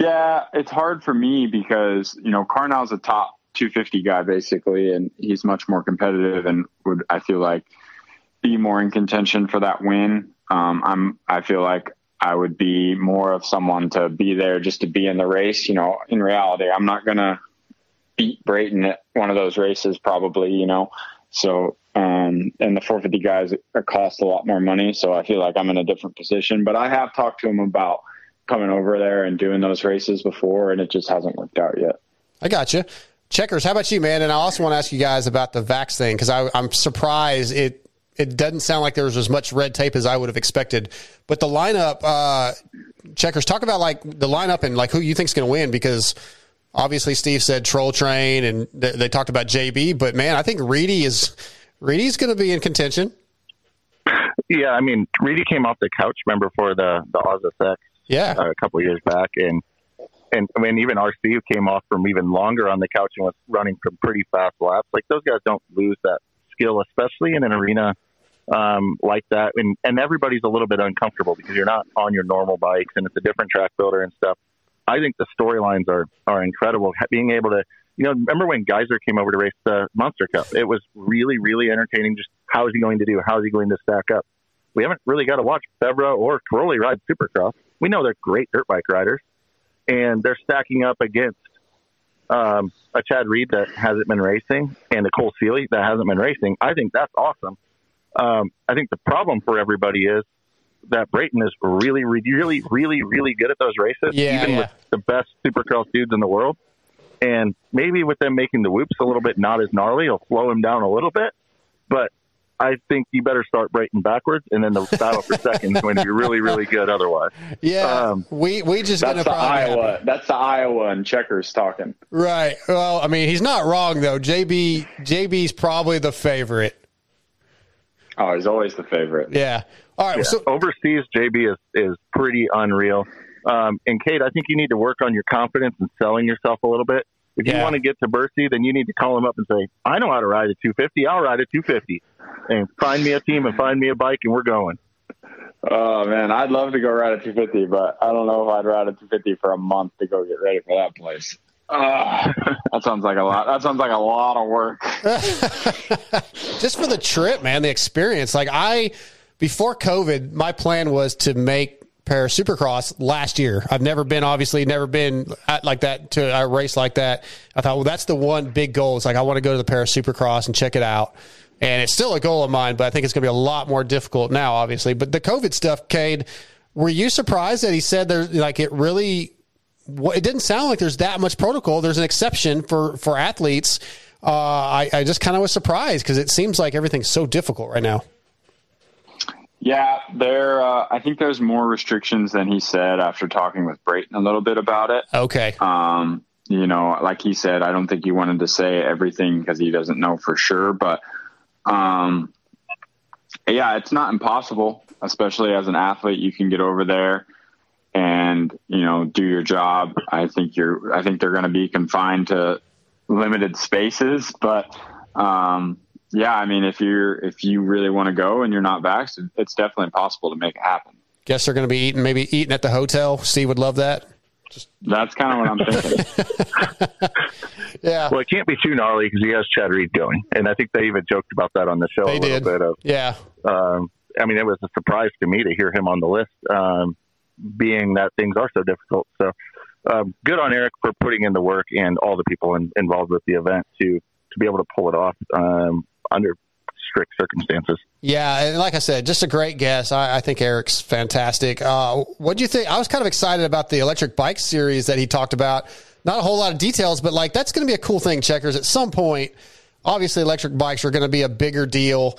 Yeah, it's hard for me because you know Carnell's a top 250 guy basically, and he's much more competitive and would I feel like be more in contention for that win. Um, I'm I feel like I would be more of someone to be there just to be in the race. You know, in reality, I'm not gonna beat Brayton at one of those races probably. You know, so um, and the 450 guys cost a lot more money, so I feel like I'm in a different position. But I have talked to him about coming over there and doing those races before, and it just hasn't worked out yet. I got you. Checkerz, how about you, man? And I also want to ask you guys about the Vax thing because I'm surprised it it doesn't sound like there was as much red tape as I would have expected. But the lineup, uh, Checkerz, talk about like the lineup and like who you think's going to win because obviously Steve said Troll Train and th- they talked about JB, but man, I think Reedy is Reedy's going to be in contention. Yeah, I mean, Reedy came off the couch, remember, for the the Oz Effect yeah. uh, a couple of years back, and and I mean, even RC came off from even longer on the couch and was running from pretty fast laps. Like those guys don't lose that skill, especially in an arena um, like that, and and everybody's a little bit uncomfortable because you're not on your normal bikes and it's a different track builder and stuff. I think the storylines are are incredible. Being able to, you know, remember when Gajser came over to race the Monster Cup? It was really, really entertaining. Just how is he going to do? How is he going to stack up? We haven't really got to watch Febvre or Cairoli ride Supercross. We know they're great dirt bike riders, and they're stacking up against um, a Chad Reed that hasn't been racing and a Cole Seely that hasn't been racing. I think that's awesome. Um, I think the problem for everybody is that Brayton is really, really, really, really good at those races, Yeah, even yeah. with the best supercross dudes in the world. And maybe with them making the whoops a little bit not as gnarly, it'll slow him down a little bit. But I think you better start Brayton backwards, and then the battle for second is going to be really, really good otherwise. Yeah, Um, we we just That's gonna the probably Iowa. That's the Iowa and Checkerz talking. Right. Well, I mean, he's not wrong though. JB JB's probably the favorite. Oh, he's always the favorite. Yeah. All right. Yeah. So overseas, JB is is pretty unreal. Um, and Cade, I think you need to work on your confidence and selling yourself a little bit. If you want to get to Bercy, then you need to call him up and say, "I know how to ride a 250. I'll ride a 250, and find me a team and find me a bike, and we're going." Oh man, I'd love to go ride a 250, but I don't know if I'd ride a 250 for a month to go get ready for that place. Ah, *laughs* that sounds like a lot. That sounds like a lot of work. *laughs* *laughs* just for the trip, man, the experience. Like I, before COVID, my plan was to make Paris Supercross last year. I've never been, obviously, never been like that to a race like that. I thought, well, that's the one big goal. It's like I want to go to the Paris Supercross and check it out. And it's still a goal of mine, but I think it's going to be a lot more difficult now, obviously. But the COVID stuff, Cade, were you surprised that he said there's like it really? It didn't sound like there's that much protocol. There's an exception for for athletes. Uh, I, I just kind of was surprised because it seems like everything's so difficult right now. Yeah, there. Uh, I think there's more restrictions than he said after talking with Brayton a little bit about it. Okay. Um, you know, like he said, I don't think he wanted to say everything because he doesn't know for sure. But um, yeah, it's not impossible, especially as an athlete. You can get over there and you know do your job. I think you're. I think they're going to be confined to limited spaces, but um, yeah, I mean, if you're if you really want to go and you're not vaccinated, it's definitely possible to make it happen. Guess they're going to be eating, maybe eating at the hotel. Steve would love that. That's kind of what I'm thinking. *laughs* Yeah. Well, it can't be too gnarly because he has Chad Reed going, and I think they even joked about that on the show They a little did. bit. Of, Yeah. um, I mean, it was a surprise to me to hear him on the list, um, being that things are so difficult. So, um, good on Eric for putting in the work and all the people in, involved with the event to to be able to pull it off um, under strict circumstances. Yeah, and like I said, just a great guess. I, I think Eric's fantastic. Uh, what do you think? I was kind of excited about the electric bike series that he talked about. Not a whole lot of details, but like that's going to be a cool thing, Checkerz. At some point, obviously, electric bikes are going to be a bigger deal.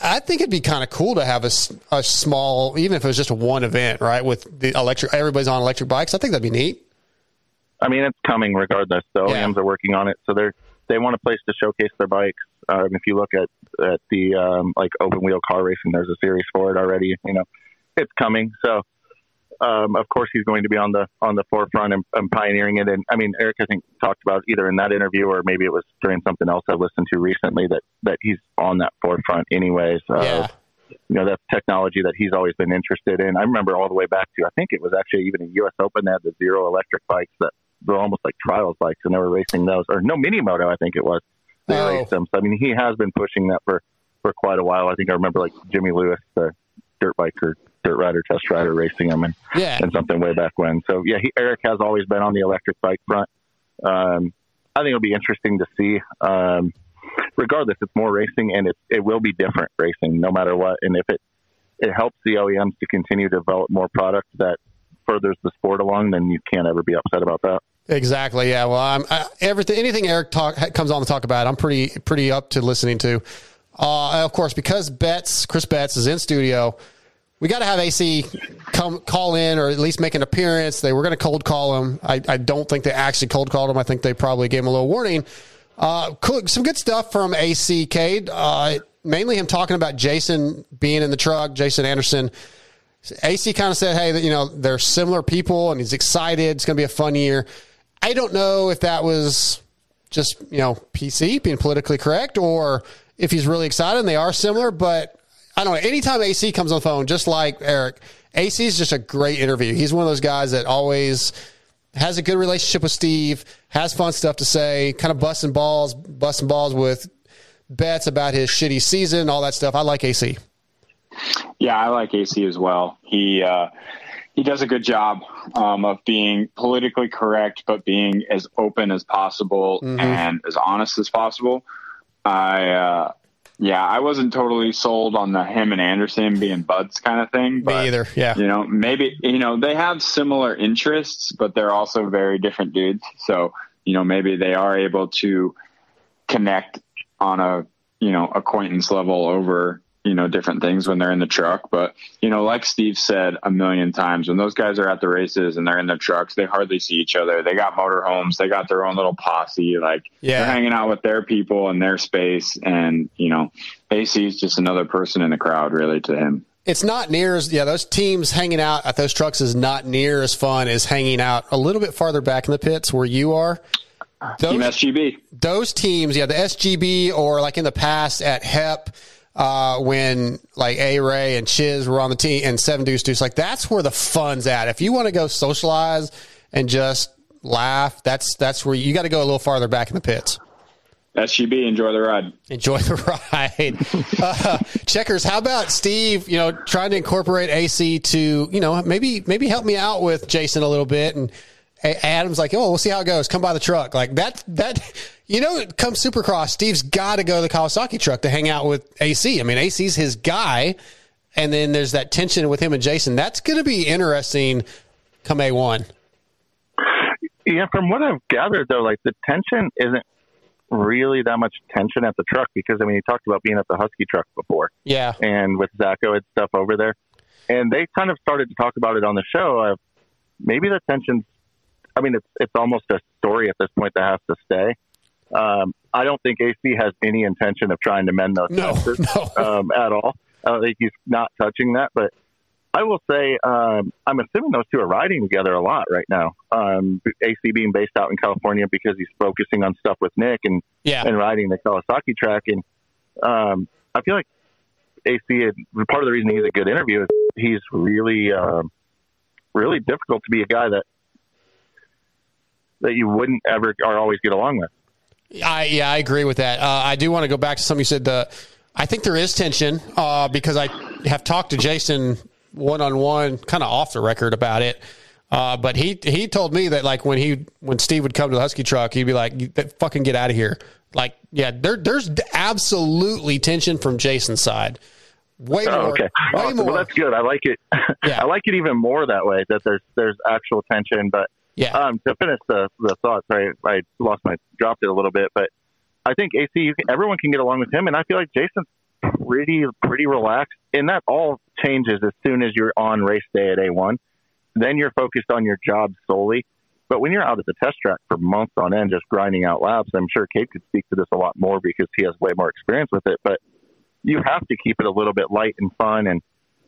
I think it'd be kind of cool to have a, a small, even if it was just a one event, right? With the electric, everybody's on electric bikes. I think that'd be neat. I mean, it's coming regardless. The OEMs are working on it, so they're they want a place to showcase their bikes. Um, if you look at at the um, like open wheel car racing, there's a series for it already. You know, it's coming. So, um, of course, he's going to be on the on the forefront and, and pioneering it. And I mean, Eric, I think talked about either in that interview or maybe it was during something else I listened to recently that that he's on that forefront, anyways. Uh, Yeah. You know, that's technology that he's always been interested in. I remember all the way back to I think it was actually even a U.S. Open they had the zero electric bikes that were almost like trials bikes, and they were racing those. Or no, mini moto, I think it was. They Oh. raced. So I mean, he has been pushing that for for quite a while. I think I remember like Jimmy Lewis, the dirt biker, dirt rider, test rider, racing them, and Yeah. and something way back when. So yeah, he, Eric has always been on the electric bike front. Um, I think it'll be interesting to see. Um, regardless, it's more racing, and it it will be different racing, no matter what. And if it it helps the OEMs to continue to develop more product that furthers the sport along, then you can't ever be upset about that. Exactly. Yeah. Well, I'm I, everything. Anything Eric talk comes on to talk about, I'm pretty pretty up to listening to. Uh, of course, because Betts, Chris Betts is in studio. We got to have AC come call in or at least make an appearance. They were going to cold call him. I, I don't think they actually cold called him. I think they probably gave him a little warning. Uh, cool, some good stuff from AC Cade. Uh, mainly him talking about Jason being in the truck, Jason Anderson. AC kind of said, "Hey, you know, they're similar people, and he's excited. It's going to be a fun year." I don't know if that was just you know PC being politically correct, or if he's really excited and they are similar. But I don't know. Anytime AC comes on the phone, just like Eric, AC is just a great interview. He's one of those guys that always has a good relationship with Steve, has fun stuff to say, kind of busting balls, busting balls with Betts about his shitty season, all that stuff. I like AC. Yeah, I like AC as well. He uh, he does a good job um, of being politically correct, but being as open as possible Mhm. and as honest as possible. I uh, yeah, I wasn't totally sold on the him and Anderson being buds kind of thing. But, Me either. Yeah. You know, maybe you know they have similar interests, but they're also very different dudes. So you know, maybe they are able to connect on a you know acquaintance level over you know different things when they're in the truck but you know like steve said a million times when those guys are at the races and they're in their trucks they hardly see each other they got motorhomes they got their own little posse like Yeah. they're hanging out with their people in their space and you know ac is just another person in the crowd really to him It's not near as yeah. Those teams hanging out at those trucks is not near as fun as hanging out a little bit farther back in the pits where you are. Those, Team SGB. Those teams, yeah, the SGB or like in the past at HEP, uh, when like A Ray and Chiz were on the team and Seven Deuce Deuce, like that's where the fun's at. If you want to go socialize and just laugh, that's that's where you got to go a little farther back in the pits. SGB, enjoy the ride. Enjoy the ride. *laughs* uh, Checkerz, how about Steve, you know, trying to incorporate AC to, you know, maybe maybe help me out with Jason a little bit and Adam's like, "Oh, we'll see how it goes. Come by the truck." Like that that you know, come Supercross, Steve's got to go to the Kawasaki truck to hang out with AC. I mean, AC's his guy. And then there's that tension with him and Jason. That's going to be interesting come A1. Yeah, from what I've gathered though, like the tension isn't really that much tension at the truck because I mean, he talked about being at the Husky truck before. Yeah. and with Zacho and stuff over there. And they kind of started to talk about it on the show. Of maybe the tensions. I mean, it's it's almost a story at this point that has to stay. Um, I don't think AC has any intention of trying to mend those No, fences *laughs* um, at all. I don't think he's not touching that. But I will say, um, I'm assuming those two are riding together a lot right now. Um, AC being based out in California because he's focusing on stuff with Nick and Yeah. and riding the Kawasaki track. And um, I feel like AC, part of the reason he's a good interview is he's really, um, really difficult to be a guy that that you wouldn't ever or always get along with. I yeah, I agree with that. Uh, I do want to go back to something you said. The I think there is tension uh, because I have talked to Jason one on one, kind of off the record about it. Uh, but he he told me that like when he when Steve would come to the Husky truck, he'd be like, "Fucking get out of here!" Like, yeah, there there's absolutely tension from Jason's side. Way Oh, more. okay. Way Awesome. more. Well, that's good. I like it. Yeah. *laughs* I like it even more that way. That there's there's actual tension. But yeah. Um, to finish the the thoughts, I, I lost my dropped it a little bit. But I think AC, can, everyone can get along with him, and I feel like Jason's pretty pretty relaxed, and that all changes as soon as you're on race day at A1. Then you're focused on your job solely. But when you're out at the test track for months on end, just grinding out laps, I'm sure Cade could speak to this a lot more because he has way more experience with it. But you have to keep it a little bit light and fun. And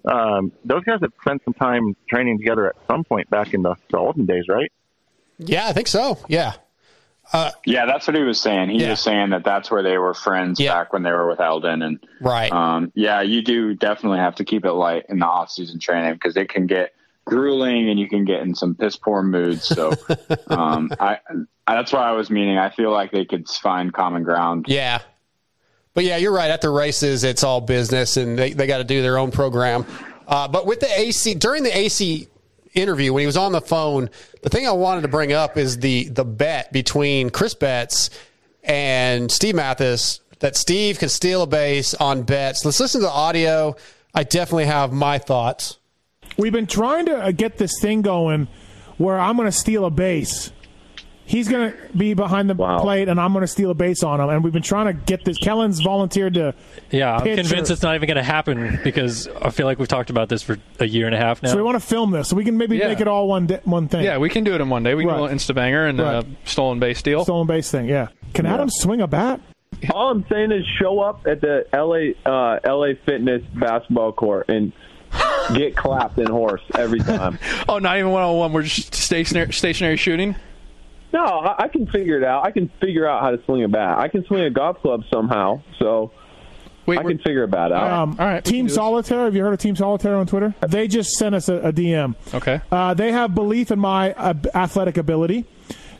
um, those guys have spent some time training together at some point back in the, the olden days, right? Yeah, I think so. Yeah. Uh, yeah, that's what he was saying. He was saying that that's where they were friends back when they were with Aldon, and right. Um, yeah, you do definitely have to keep it light in the off season training because it can get grueling and you can get in some piss poor moods. So, *laughs* um, I, I that's why I was meaning. I feel like they could find common ground. Yeah. But yeah, you're right. At the races, it's all business and they, they got to do their own program. Uh, but with the AC, during the AC interview, when he was on the phone, the thing I wanted to bring up is the, the bet between Chris Betts and Steve Matthes that Steve could steal a base on Betts. Let's listen to the audio. I definitely have my thoughts. We've been trying to uh, get this thing going where I'm going to steal a base. He's going to be behind the plate, and I'm going to steal a base on him. And we've been trying to get this. Kellen's volunteered to. Yeah, I'm convinced or- it's not even going to happen because I feel like we've talked about this for a year and a half now. So we want to film this, so we can maybe Yeah. make it all one di- one thing. Yeah, we can do it in one day. We can Right. do an Insta banger and Right. uh, stolen base deal. Stolen base thing. Yeah. Can Adam swing a bat? All I'm saying is show up at the LA uh, LA Fitness basketball court and get clapped in horse every time. *laughs* oh, not even one on one. We're just stationary stationary shooting. No, I, I can figure it out. I can figure out how to swing a bat. I can swing a golf club somehow. So I can figure it out. Um, All right, Team can do this. Solitaire. Have you heard of Team Solitaire on Twitter? They just sent us a, a DM. Okay. Uh, they have belief in my uh, athletic ability,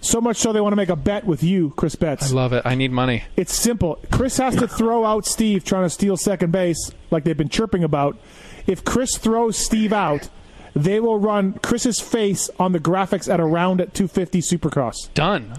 so much so they want to make a bet with you, Chris Betts. I love it. I need money. It's simple. Chris has to throw out Steve trying to steal second base, like they've been chirping about. If Chris throws Steve out, they will run Chris's face on the graphics at around at 250 Supercross. *laughs* Done.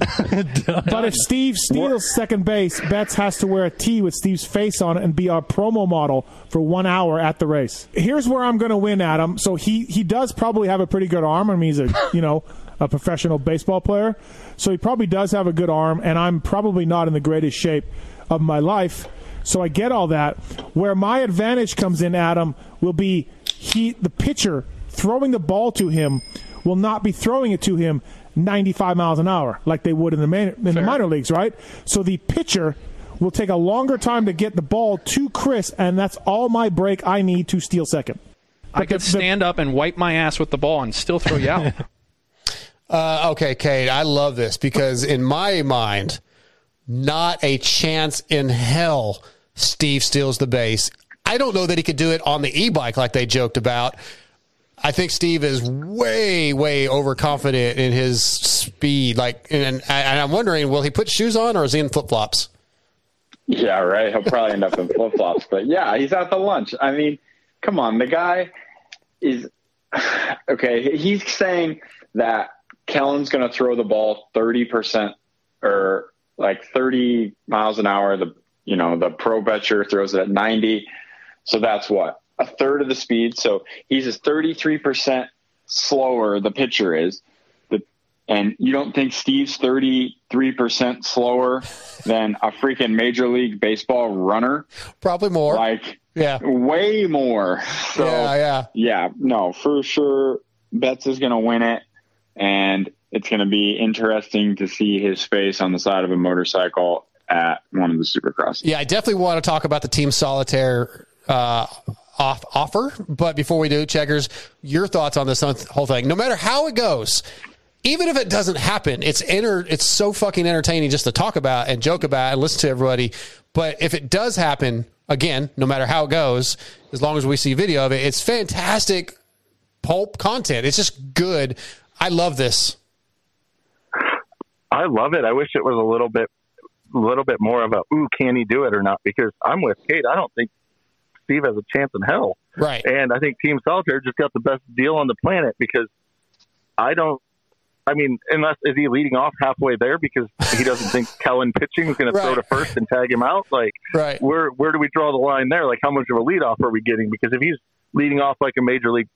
But if Steve steals second base, Betts has to wear a tee with Steve's face on it and be our promo model for one hour at the race. Here's where I'm going to win, Adam. So he he does probably have a pretty good arm. I mean, he's a *laughs* you know a professional baseball player, so he probably does have a good arm. And I'm probably not in the greatest shape of my life. So I get all that. Where my advantage comes in, Adam, will be he the pitcher throwing the ball to him will not be throwing it to him 95 miles an hour like they would in the man, in the minor leagues, right? So the pitcher will take a longer time to get the ball to Chris, and that's all my break I need to steal second. I could stand up and wipe my ass with the ball and still throw you out. *laughs* Uh, okay, Cade, I love this because in my mind, not a chance in hell Steve steals the base. I don't know that he could do it on the e-bike like they joked about. I think Steve is way, way overconfident in his speed. Like, and, and I'm wondering, will he put shoes on or is he in flip flops? Yeah, right. He'll probably end up in flip flops, but yeah, he's at the lunch. I mean, come on, the guy is *sighs* okay. He's saying that Kellen's going to throw the ball thirty percent or like thirty miles an hour. The you know the pro betcher throws it at ninety, so that's what a third of the speed. So he's a thirty three percent slower. The pitcher is. The, and you don't think Steve's 33% slower than a freaking major league baseball runner? Probably more. Like, yeah, way more. So, Yeah, yeah. yeah. No, for sure. Betts is going to win it, and it's going to be interesting to see his face on the side of a motorcycle at one of the supercrosses. Yeah, I definitely want to talk about the team solitaire uh, off offer. But before we do, Checkerz, your thoughts on this whole thing. No matter how it goes, even if it doesn't happen, it's enter, It's so fucking entertaining just to talk about and joke about and listen to everybody. But if it does happen, again, no matter how it goes, as long as we see video of it, it's fantastic pulp content. It's just good. I love this. I love it. I wish it was a little bit, a little bit more of a ooh, can he do it or not? Because I'm with Cade. I don't think Steve has a chance in hell. Right. And I think Team Solitaire just got the best deal on the planet because I don't. I mean, unless is he leading off halfway there because he doesn't think *laughs* Kellen pitching is going to throw to first and tag him out? Like, right. where where do we draw the line there? Like, how much of a leadoff are we getting? Because if he's leading off like a major league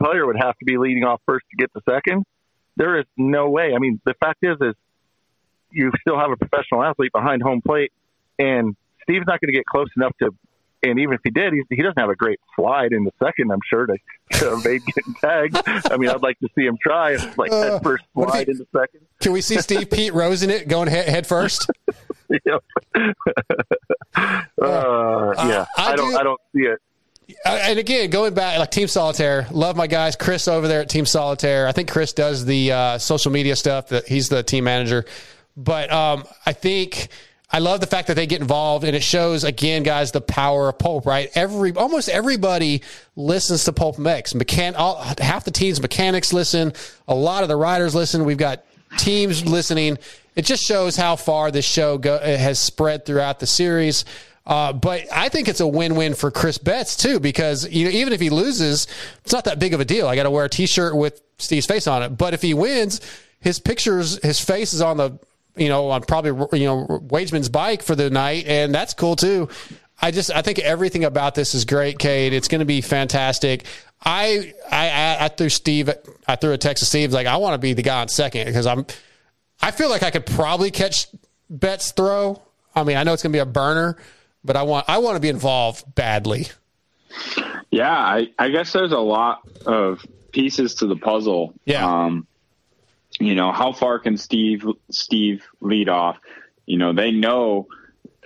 player would have to be leading off first to get to second, there is no way. I mean, the fact is, is you still have a professional athlete behind home plate, and Steve's not going to get close enough to. And even if he did, he, he doesn't have a great slide in the second. I'm sure to, to *laughs* evade getting tagged. I mean, I'd like to see him try like Uh, head first slide he- in the second. Can we see Steve Pete Rose in it going head, head first? *laughs* Yep. uh, yeah, I I, don't. do- I don't see it. Uh, and again, going back like Team Solitaire, love my guys. Chris over there at Team Solitaire. I think Chris does the uh, social media stuff. That he's the team manager. But um, I think I love the fact that they get involved, and it shows again, guys, the power of Pulp. Right, every almost everybody listens to Pulp Mix. Mechan- all, half the team's mechanics listen. A lot of the riders listen. We've got teams listening. It just shows how far this show go, has spread throughout the series. Uh, but I think it's a win-win for Chris Betts too, because you know even if he loses, it's not that big of a deal. I got to wear a T-shirt with Steve's face on it. But if he wins, his pictures, his face is on the you know on probably you know Wageman's bike for the night, and that's cool too. I just I think everything about this is great, Cade. It's going to be fantastic. I I I, I threw Steve. I threw a text to Steve like I want to be the guy on second because I'm. I feel like I could probably catch Bet's throw. I mean, I know it's going to be a burner, but I want I want to be involved badly. Yeah, I, I guess there's a lot of pieces to the puzzle. Yeah. Um, you know, how far can Steve Steve lead off? You know, they know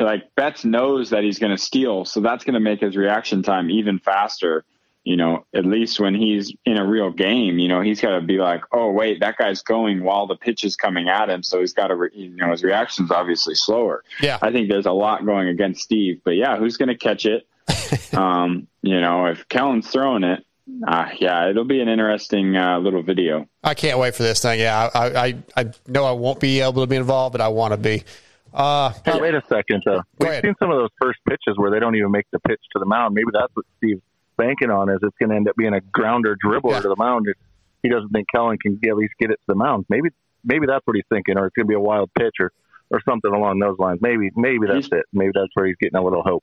like Betts knows that he's going to steal, so that's going to make his reaction time even faster. you know, at least when he's in a real game, you know, he's got to be like, oh wait, that guy's going while the pitch is coming at him, so he's got to, re- you know, his reaction's obviously slower. Yeah. I think there's a lot going against Steve, but yeah, who's going to catch it? *laughs* um, you know, if Kellen's throwing it, uh, yeah, it'll be an interesting uh, little video. I can't wait for this thing. Yeah, I, I, I know I won't be able to be involved, but I want to be. Uh, Hey, wait a second, though. We've ahead. seen some of those first pitches where they don't even make the pitch to the mound. Maybe that's what Steve's banking on is it's going to end up being a grounder dribbler to the mound. If he doesn't think Kellen can at least get it to the mound. Maybe maybe that's what he's thinking, or it's going to be a wild pitch or, or something along those lines. Maybe maybe that's it. Maybe that's where he's getting a little hope.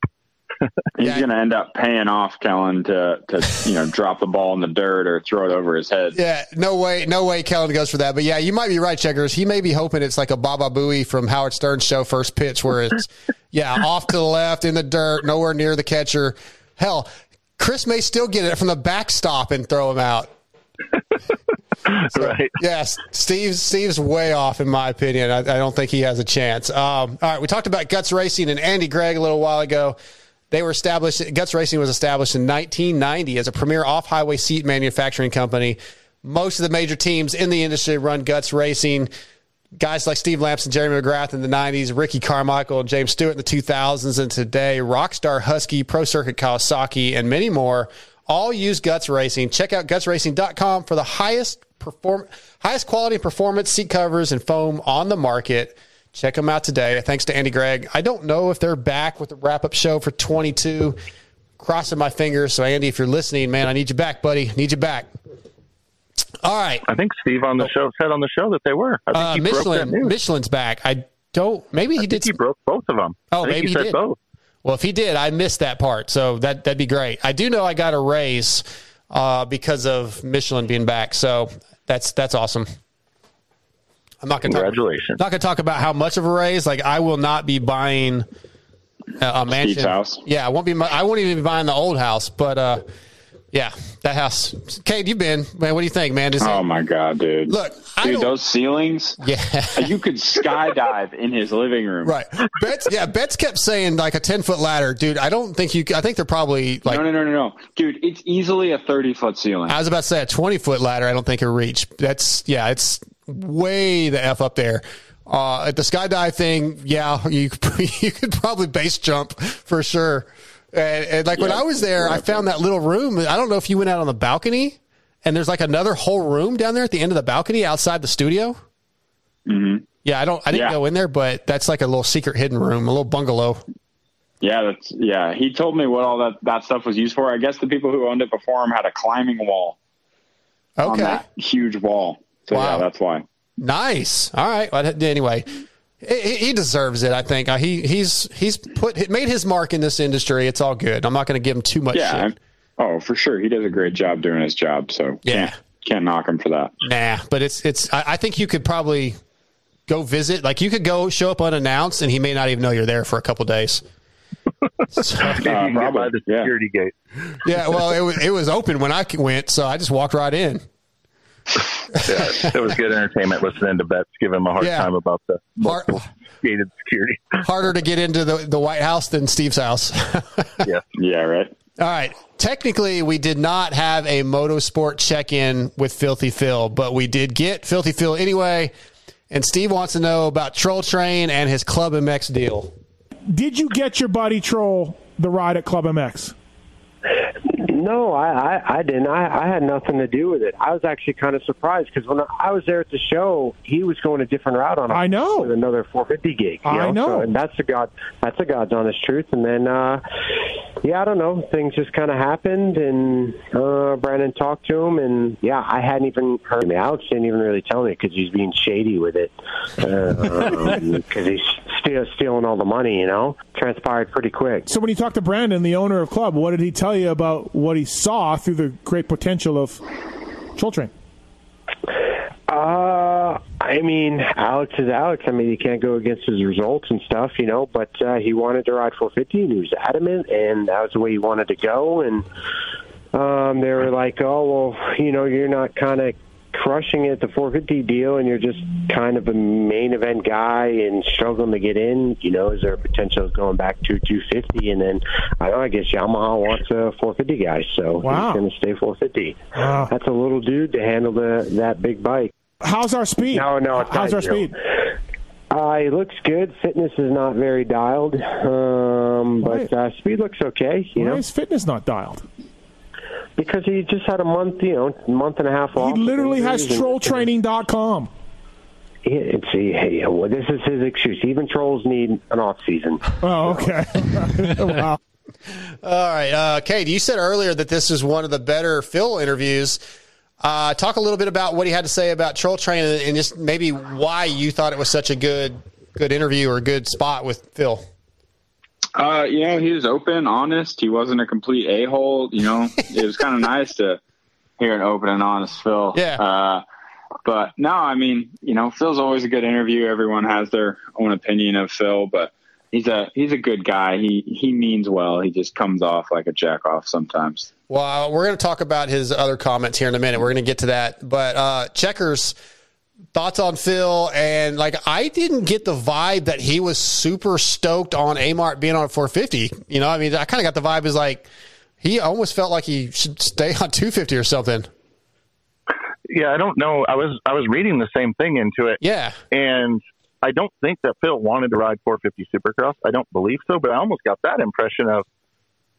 He's going to end up paying off Kellen to, to, you know, drop the ball in the dirt or throw it over his head. Yeah, no way, no way Kellen goes for that. But yeah, you might be right, Checkerz. He may be hoping it's like a Baba Booey from Howard Stern's show first pitch where it's, *laughs* yeah, off to the left in the dirt, nowhere near the catcher. Hell, Chris may still get it from the backstop and throw him out. *laughs* right. Yes, Steve's Steve's way off in my opinion. I, I don't think he has a chance. Um, all right, we talked about Guts Racing and Andy Gregg a little while ago. They were established. Guts Racing was established in 1990 as a premier off-highway seat manufacturing company. Most of the major teams in the industry run Guts Racing. Guys like Steve Lamson, Jeremy McGrath in the 90s, Ricky Carmichael, and James Stewart in the 2000s, and today Rockstar Husky, Pro Circuit Kawasaki, and many more all use Guts Racing. Check out gutsracing.com for the highest perform highest quality performance seat covers and foam on the market. Check them out today. Thanks to Andy Gregg. I don't know if they're back with the wrap up show for 22. Crossing my fingers. So, Andy, if you're listening, man, I need you back, buddy. Need you back. All right. I think Steve on the show said on the show that they were. I think Uh, he Michelin. Michelin's back. I don't. Maybe he did. He broke both of them. Oh, I maybe he he said did. both. Well, if he did, I missed that part. So that that'd be great. I do know I got a raise uh, because of Michelin being back. So that's that's awesome. I'm not going to Congratulations. not going to talk about how much of a raise. Like I will not be buying a, a mansion. Steve's house? Yeah, I won't be. I won't even be buying the old house. But uh, yeah, that house. Cade, you've been man. What do you think, man? Does it- Oh my god, dude! Look, dude, those ceilings. Yeah, *laughs* you could skydive in his living room. Right. Betts, yeah, Betts kept saying like a 10 foot ladder. Dude, I don't think you, I think they're probably like, no, no, no, no, no, dude! It's easily a thirty foot ceiling. I was about to say a 20 foot ladder. I don't think it'll reach. That's, yeah, it's way the F up there. Uh, at the skydive thing, yeah, you, could- *laughs* you could probably base jump for sure. And, and like when I was there, I found that little room. I don't know if you went out on the balcony and there's like another whole room down there at the end of the balcony outside the studio. Mm-hmm. Yeah, I don't, I didn't Yeah. go in there, but that's like a little secret hidden room, a little bungalow. Yeah, that's yeah. He told me what all that that stuff was used for. I guess the people who owned it before him had a climbing wall on Okay. that huge wall. So Wow. yeah, that's why. Nice. All right. Well, anyway, he, he deserves it. I think Uh, he he's he's put made his mark in this industry. It's all good. I'm not going to give him too much Yeah. shit. Oh, for sure. He does a great job doing his job. So Yeah. can't, can't knock him for that. Nah, but it's it's. I, I think you could probably go visit. Like you could go show up unannounced, and he may not even know you're there for a couple days. *laughs* So- Maybe you can get by the security gate. yeah. Well, it was it was open when I went, so I just walked right in. *laughs* Yeah, it was good entertainment listening to Betts give him a hard Yeah. time about the Hard- gated security. *laughs* Harder to get into the the White House than Steve's house. *laughs* yeah. Yeah, right. All right. Technically, we did not have a motorsport check in with Filthy Phil, but we did get Filthy Phil anyway. And Steve wants to know about Troll Train and his Club MX deal. Did you get your buddy Troll the ride at Club MX? No, I, I, I didn't. I, I had nothing to do with it. I was actually kind of surprised because when I was there at the show, he was going a different route on. A, I know with another 450 gig. You I know. So, and that's the god. That's the God's honest truth. And then, uh, yeah, I don't know. Things just kind of happened, and uh, Brandon talked to him, and yeah, I hadn't even heard him. Alex didn't even really tell me because he's being shady with it *laughs* because he's still stealing all the money. You know, transpired pretty quick. So when you talked to Brandon, the owner of Club, what did he tell you about what he saw through the great potential of Train? Uh, I mean, Alex is Alex. I mean, he can't go against his results and stuff, you know. But uh, he wanted to ride 450, and he was adamant, and that was the way he wanted to go. And um, they were like, "Oh, well, you know, you're not kind of crushing it at the 450 deal and you're just kind of a main event guy and struggling to get in, you know, is there a potential of going back to 250? And then I don't know, I guess Yamaha wants a 450 guy, so Wow. he's going to stay 450. Wow. That's a little dude to handle the that big bike. How's our speed? No, no, it's How's our speed? Uh, he looks good. Fitness is not very dialed, um, but uh, speed looks okay. You Why know, is fitness not dialed? Because he just had a month, you know, month and a half off. He literally has injuries and- trolltraining.com. He- It's, he, hey, well, this is his excuse. Even trolls need an off season. Oh, okay. *laughs* wow. All right, uh, Cade, you said earlier that this is one of the better Phil interviews. Uh, talk a little bit about what he had to say about troll training and just maybe why you thought it was such a good good interview or a good spot with Phil. Uh, you know, he was open, honest. He wasn't a complete a hole. You know, *laughs* it was kind of nice to hear an open and honest Phil. Yeah. Uh, but no, I mean, you know, Phil's always a good interview. Everyone has their own opinion of Phil, but he's a he's a good guy. He he means well. He just comes off like a jack off sometimes. Well, we're going to talk about his other comments here in a minute. We're going to get to that. But uh, Checkerz, thoughts on Phil? And like, I didn't get the vibe that he was super stoked on Amart being on 450. You know, I mean, I kind of got the vibe is like he almost felt like he should stay on 250 or something. Yeah, I don't know. I was I was reading the same thing into it. Yeah. And I don't think that Phil wanted to ride 450 Supercross. I don't believe so, but I almost got that impression of,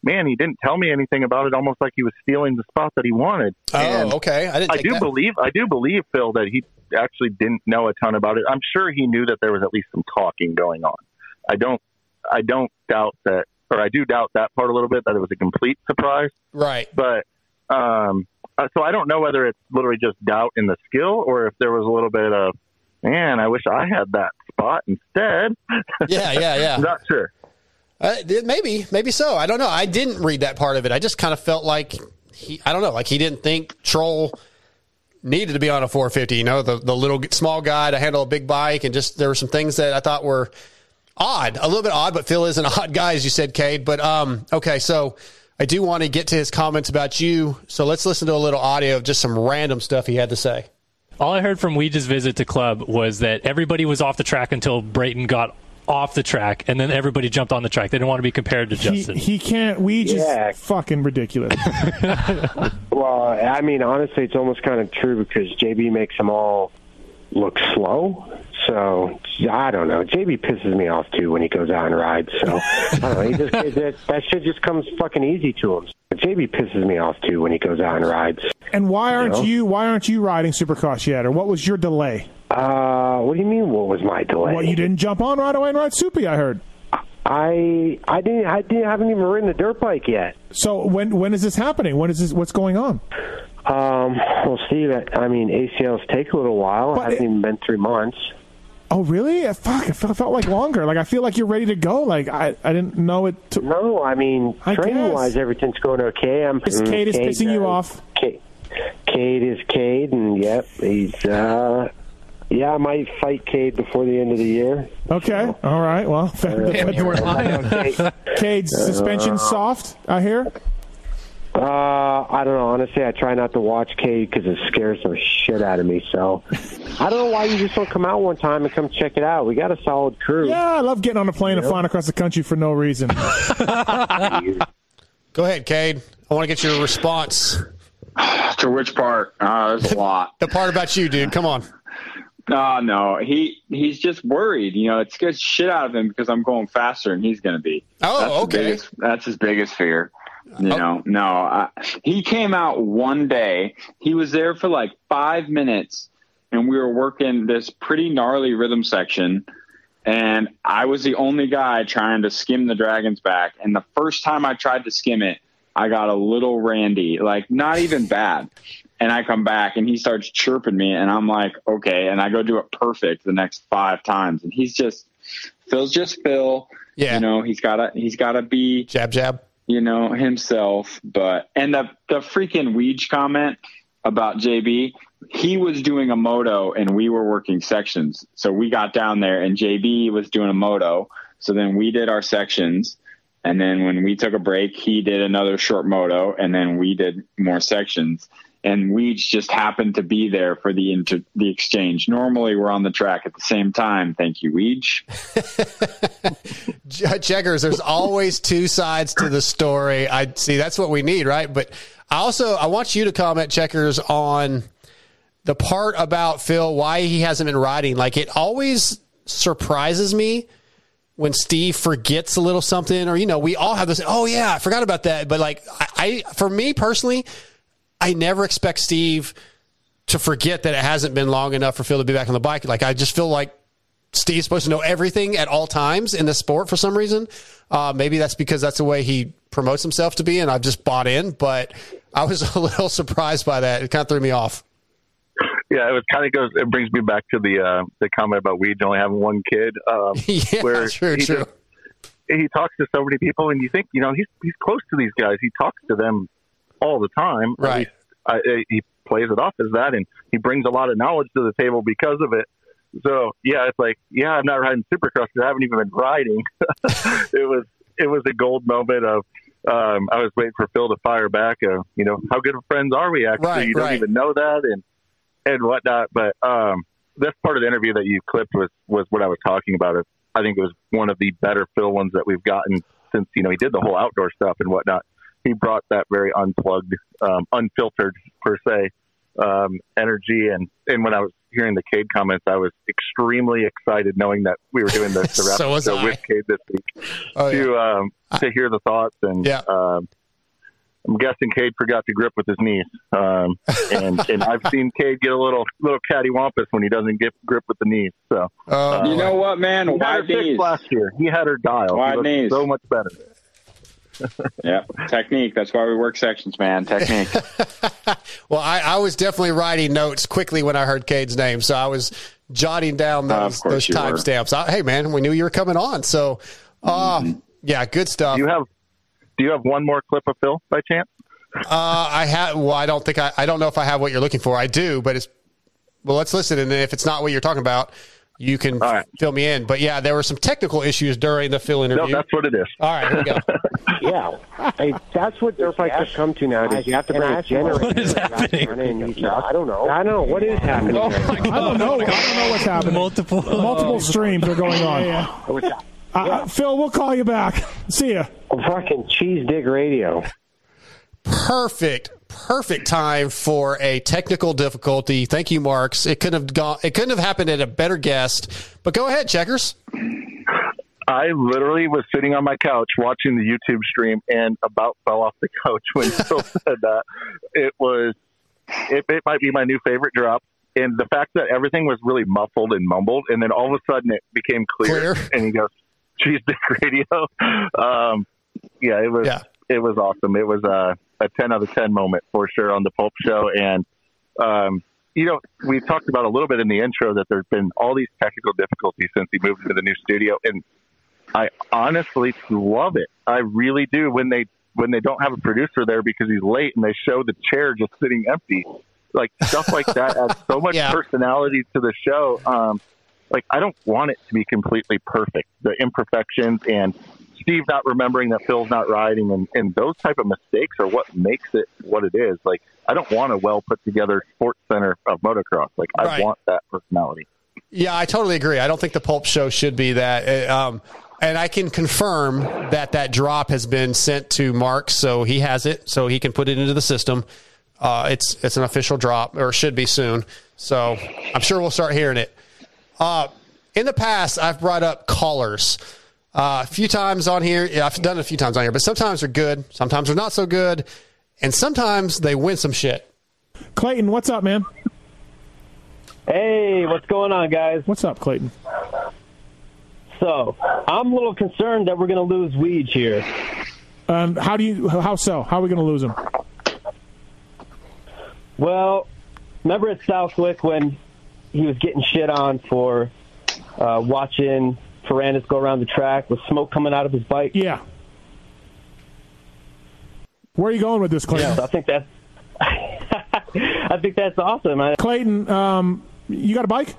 man, he didn't tell me anything about it. Almost like he was stealing the spot that he wanted. Oh, And okay. I didn't. I do that. believe I do believe Phil that he actually didn't know a ton about it. I'm sure he knew that there was at least some talking going on. I don't I don't doubt that or I do doubt that part a little bit that it was a complete surprise. Right. But um uh, so I don't know whether it's literally just doubt in the skill or if there was a little bit of man, I wish I had that spot instead. Yeah, yeah, yeah. *laughs* Not sure. Uh, maybe, maybe so. I don't know. I didn't read that part of it. I just kind of felt like he, I don't know, like he didn't think Troll needed to be on a 450. You know, the the little small guy to handle a big bike, and just there were some things that I thought were odd, a little bit odd. But Phil is an odd guy, as you said, Cade. But um, okay, so I do want to get to his comments about you. So let's listen to a little audio of just some random stuff he had to say. All I heard from Weege's visit to club was that everybody was off the track until Brayton got off the track, and then everybody jumped on the track. They didn't want to be compared to Justin. he can't. We just Yeah. fucking ridiculous. *laughs* Well, I mean, honestly, it's almost kind of true because JB makes them all look slow. So I don't know. JB pisses me off too when he goes out and rides. So I don't know. He just that, that shit just comes fucking easy to him. JB pisses me off too when he goes out and rides. And why aren't know? you? Why aren't you riding Supercross yet? Or what was your delay? Uh, what do you mean? What was my delay? What you didn't jump on right away and ride Soupy? I heard. I I didn't I didn't haven't even ridden the dirt bike yet. So when when is this happening? When is this? What's going on? Um, well, Steve, I I mean ACLs take a little while. It hasn't even been three months. Oh really? Fuck! It felt, felt like longer. Like I feel like you're ready to go. Like I, I didn't know it. No, I mean I training guess. wise, everything's going okay. I'm This Cade is pissing you off. Kate, Cade is Kate, and yep, he's uh, yeah. I might fight Cade before the end of the year. Okay. All right. Well, *laughs* Damn, you were lying. *laughs* Cade's suspension Uh, soft. I hear. Uh, I don't know. Honestly, I try not to watch Cade because it scares the shit out of me. So I don't know why you just don't come out one time and come check it out. We got a solid crew. Yeah, I love getting on a plane and flying across the country for no reason. *laughs* Go ahead, Cade. I want to get your response. *sighs* to which part? Uh, there's a lot. The part about you, dude. Come on. No, no, he he's just worried. You know, it scares shit out of him because I'm going faster and he's going to be. Oh, that's his okay. biggest- that's his biggest fear. You Oh. know, no, I, he came out one day. He was there for like five minutes, and we were working this pretty gnarly rhythm section. And I was the only guy trying to skim the dragon's back. And the first time I tried to skim it, I got a little randy, like not even bad. And I come back and he starts chirping me, and I'm like, okay. And I go do it perfect the next five times. And he's just Phil's just Phil. Yeah. You know, he's gotta he's gotta be jab jab. You know, himself. But and the the freaking Weege comment about JB, he was doing a moto and we were working sections. So we got down there and JB was doing a moto. So then we did our sections. And then when we took a break, he did another short moto and then we did more sections. And Weege just happened to be there for the inter- the exchange. Normally, we're on the track at the same time. Thank you, Weege. *laughs* Checkerz, there's always two sides to the story. I see that's what we need, right? But I also I want you to comment, Checkerz, on the part about Phil, why he hasn't been riding. Like it always surprises me when Steve forgets a little something, or you know, we all have this. Oh yeah, I forgot about that. But like, I, I for me personally, I never expect Steve to forget that it hasn't been long enough for Phil to be back on the bike. Like I just feel like Steve's supposed to know everything at all times in the sport for some reason. Uh, maybe that's because that's the way he promotes himself to be, and I've just bought in. But I was *laughs* a little surprised by that. It kind of threw me off. Yeah, it was kind of goes. It brings me back to the uh, the comment about Weege only having one kid. Um, *laughs* yeah, where true, he true. just- he talks to so many people, and you think, you know, he's he's close to these guys. He talks to them all the time. Right. I, I- he plays it off as that, and he brings a lot of knowledge to the table because of it. So yeah, it's like, yeah, I'm not riding Supercross because I haven't even been riding. *laughs* it was it was a gold moment of. Um, I was waiting for Phil to fire back. Of, you know, how good of friends are we? Actually, Right, you don't right. even know that, and and whatnot. But um, this part of the interview that you clipped was was what I was talking about. I think it was one of the better Phil ones that we've gotten since you know he did the whole outdoor stuff and whatnot. He brought that very unplugged, um, unfiltered per se um, energy, and and when I was hearing the Cade comments, I was extremely excited knowing that we were doing the, *laughs* the So rap was show I. with Cade this week Oh, yeah. to um, to hear the thoughts and Yeah. um, I'm guessing Cade forgot to grip with his knees, um, and and I've *laughs* seen Cade get a little little cattywampus when he doesn't get grip with the knees. So Oh, you know what, man? he had her Wide knees. last year. He had her dialed. Wide he knees. so much better. Yeah, technique. That's why we work sections, man. Technique. *laughs* Well, I, I was definitely writing notes quickly when I heard Cade's name, so I was jotting down those, course those timestamps. Hey, man, we knew you were coming on, so uh, Mm-hmm. yeah, good stuff. Do you have Do you have one more clip of Phil by chance? Uh, I have. Well, I don't think I. I don't know if I have what you're looking for. I do, but it's. Well, let's listen, and if it's not what you're talking about, you can fill me in. But yeah, there were some technical issues during the Phil interview. No, that's what it is. All right, here we go. *laughs* yeah, hey, that's what dirt bikes have come to nowadays. You have to bring a generator. What is happening? I don't know. I don't know what is happening. I don't know. I don't know what's happening. Multiple Multiple streams are going on. Uh, uh, Phil, we'll call you back. See ya. Fucking cheese dig radio. perfect perfect time for a technical difficulty thank you marks it couldn't have gone it couldn't have happened at a better guest but go ahead Checkerz I literally was sitting on my couch watching the YouTube stream and about fell off the couch when *laughs* Phil said that. It was, it, it might be my new favorite drop. And the fact that everything was really muffled and mumbled, and then all of a sudden it became clear, Clear. and he goes, "Cheese dick radio." *laughs* Um, yeah, it was, Yeah. It was awesome. It was a, a ten out of ten moment for sure on the Pulp Show, and um, you know, we talked about a little bit in the intro that there's been all these technical difficulties since he moved into the new studio, and I honestly love it. I really do when they when they don't have a producer there because he's late and they show the chair just sitting empty. Like stuff like that adds so *laughs* much Yeah. personality to the show. Um, like I don't want it to be completely perfect. The imperfections and Steve not remembering that Phil's not riding and, and those type of mistakes are what makes it what it is. Like I don't want a well put together sports center of motocross. Like I Right. want that personality. yeah i totally agree i don't think the pulp show should be that Uh, um, and i can confirm that that drop has been sent to mark so he has it so he can put it into the system uh, it's it's an official drop or should be soon so i'm sure we'll start hearing it Uh, in the past, I've brought up callers uh, a few times on here. Yeah, I've done it a few times on here, but sometimes they're good, sometimes they're not so good, and sometimes they win some shit. Clayton, what's up, man? Hey, what's going on, guys? What's up, Clayton? So, I'm a little concerned that we're going to lose Weege here. Um, how do you? How so? How are we going to lose him? Well, remember at Southwick when he was getting shit on for uh, watching Ferrandis go around the track with smoke coming out of his bike? Yeah. Where are you going with this, Clayton? So I think that's *laughs* I think that's awesome. I, Clayton, um, you got a bike?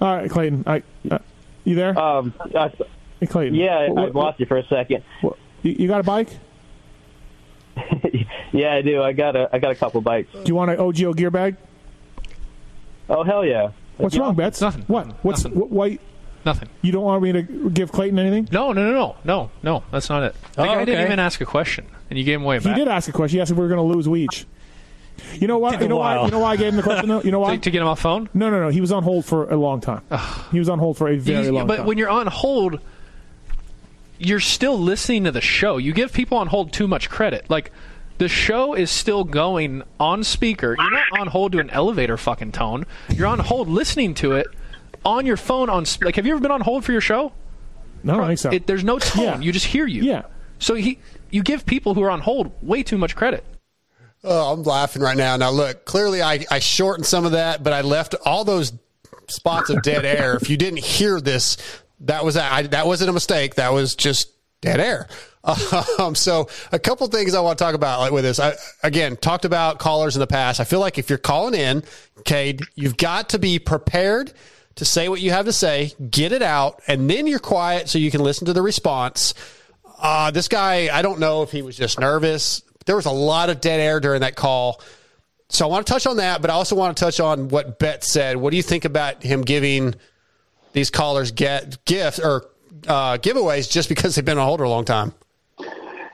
All right, Clayton. I, uh, you there? Um, I, hey, Clayton. yeah, I What- lost you for a second. what- you, you got a bike? *laughs* Yeah, I do. I got a I got a couple bikes. Do you want an OGIO gear bag? Oh hell yeah! What's wrong, Betts? Nothing. What? What's wh- why? Nothing. You don't want me to give Clayton anything? No, no, no, no, no, no. That's not it. The Oh, guy didn't okay. even ask a question, and you gave him away. He back. did ask a question. He asked if we were going to lose Weege. You know what? Took You know why? while. You know why I gave him the question though? You know *laughs* why? To, to get him off phone. No, no, no. He was on hold for a long time. he was on hold for a very You- long but time. when you're on hold, you're still listening to the show. You give people on hold too much credit. Like the show is still going on speaker. You're not on hold to an elevator fucking tone. You're on hold listening to it on your phone on sp- like have you ever been on hold for your show? No, I don't think so. It, there's no tone. Yeah. You just hear you. Yeah. So he you give people who are on hold way too much credit. Oh, I'm laughing right now. Now, look, clearly I, I shortened some of that, but I left all those spots of dead air. if you didn't hear this, that was I, that wasn't a mistake. That was just dead air. *laughs* Um, so a couple things I want to talk about like, with this. I, again, talked about callers in the past. I feel like if you're calling in, Cade, you've got to be prepared to say what you have to say, get it out, and then you're quiet so you can listen to the response. Uh, this guy, I don't know if he was just nervous. There was a lot of dead air during that call. So I want to touch on that, but I also want to touch on what Bet said. What do you think about him giving these callers get gifts or uh, giveaways just because they've been on hold for a long time?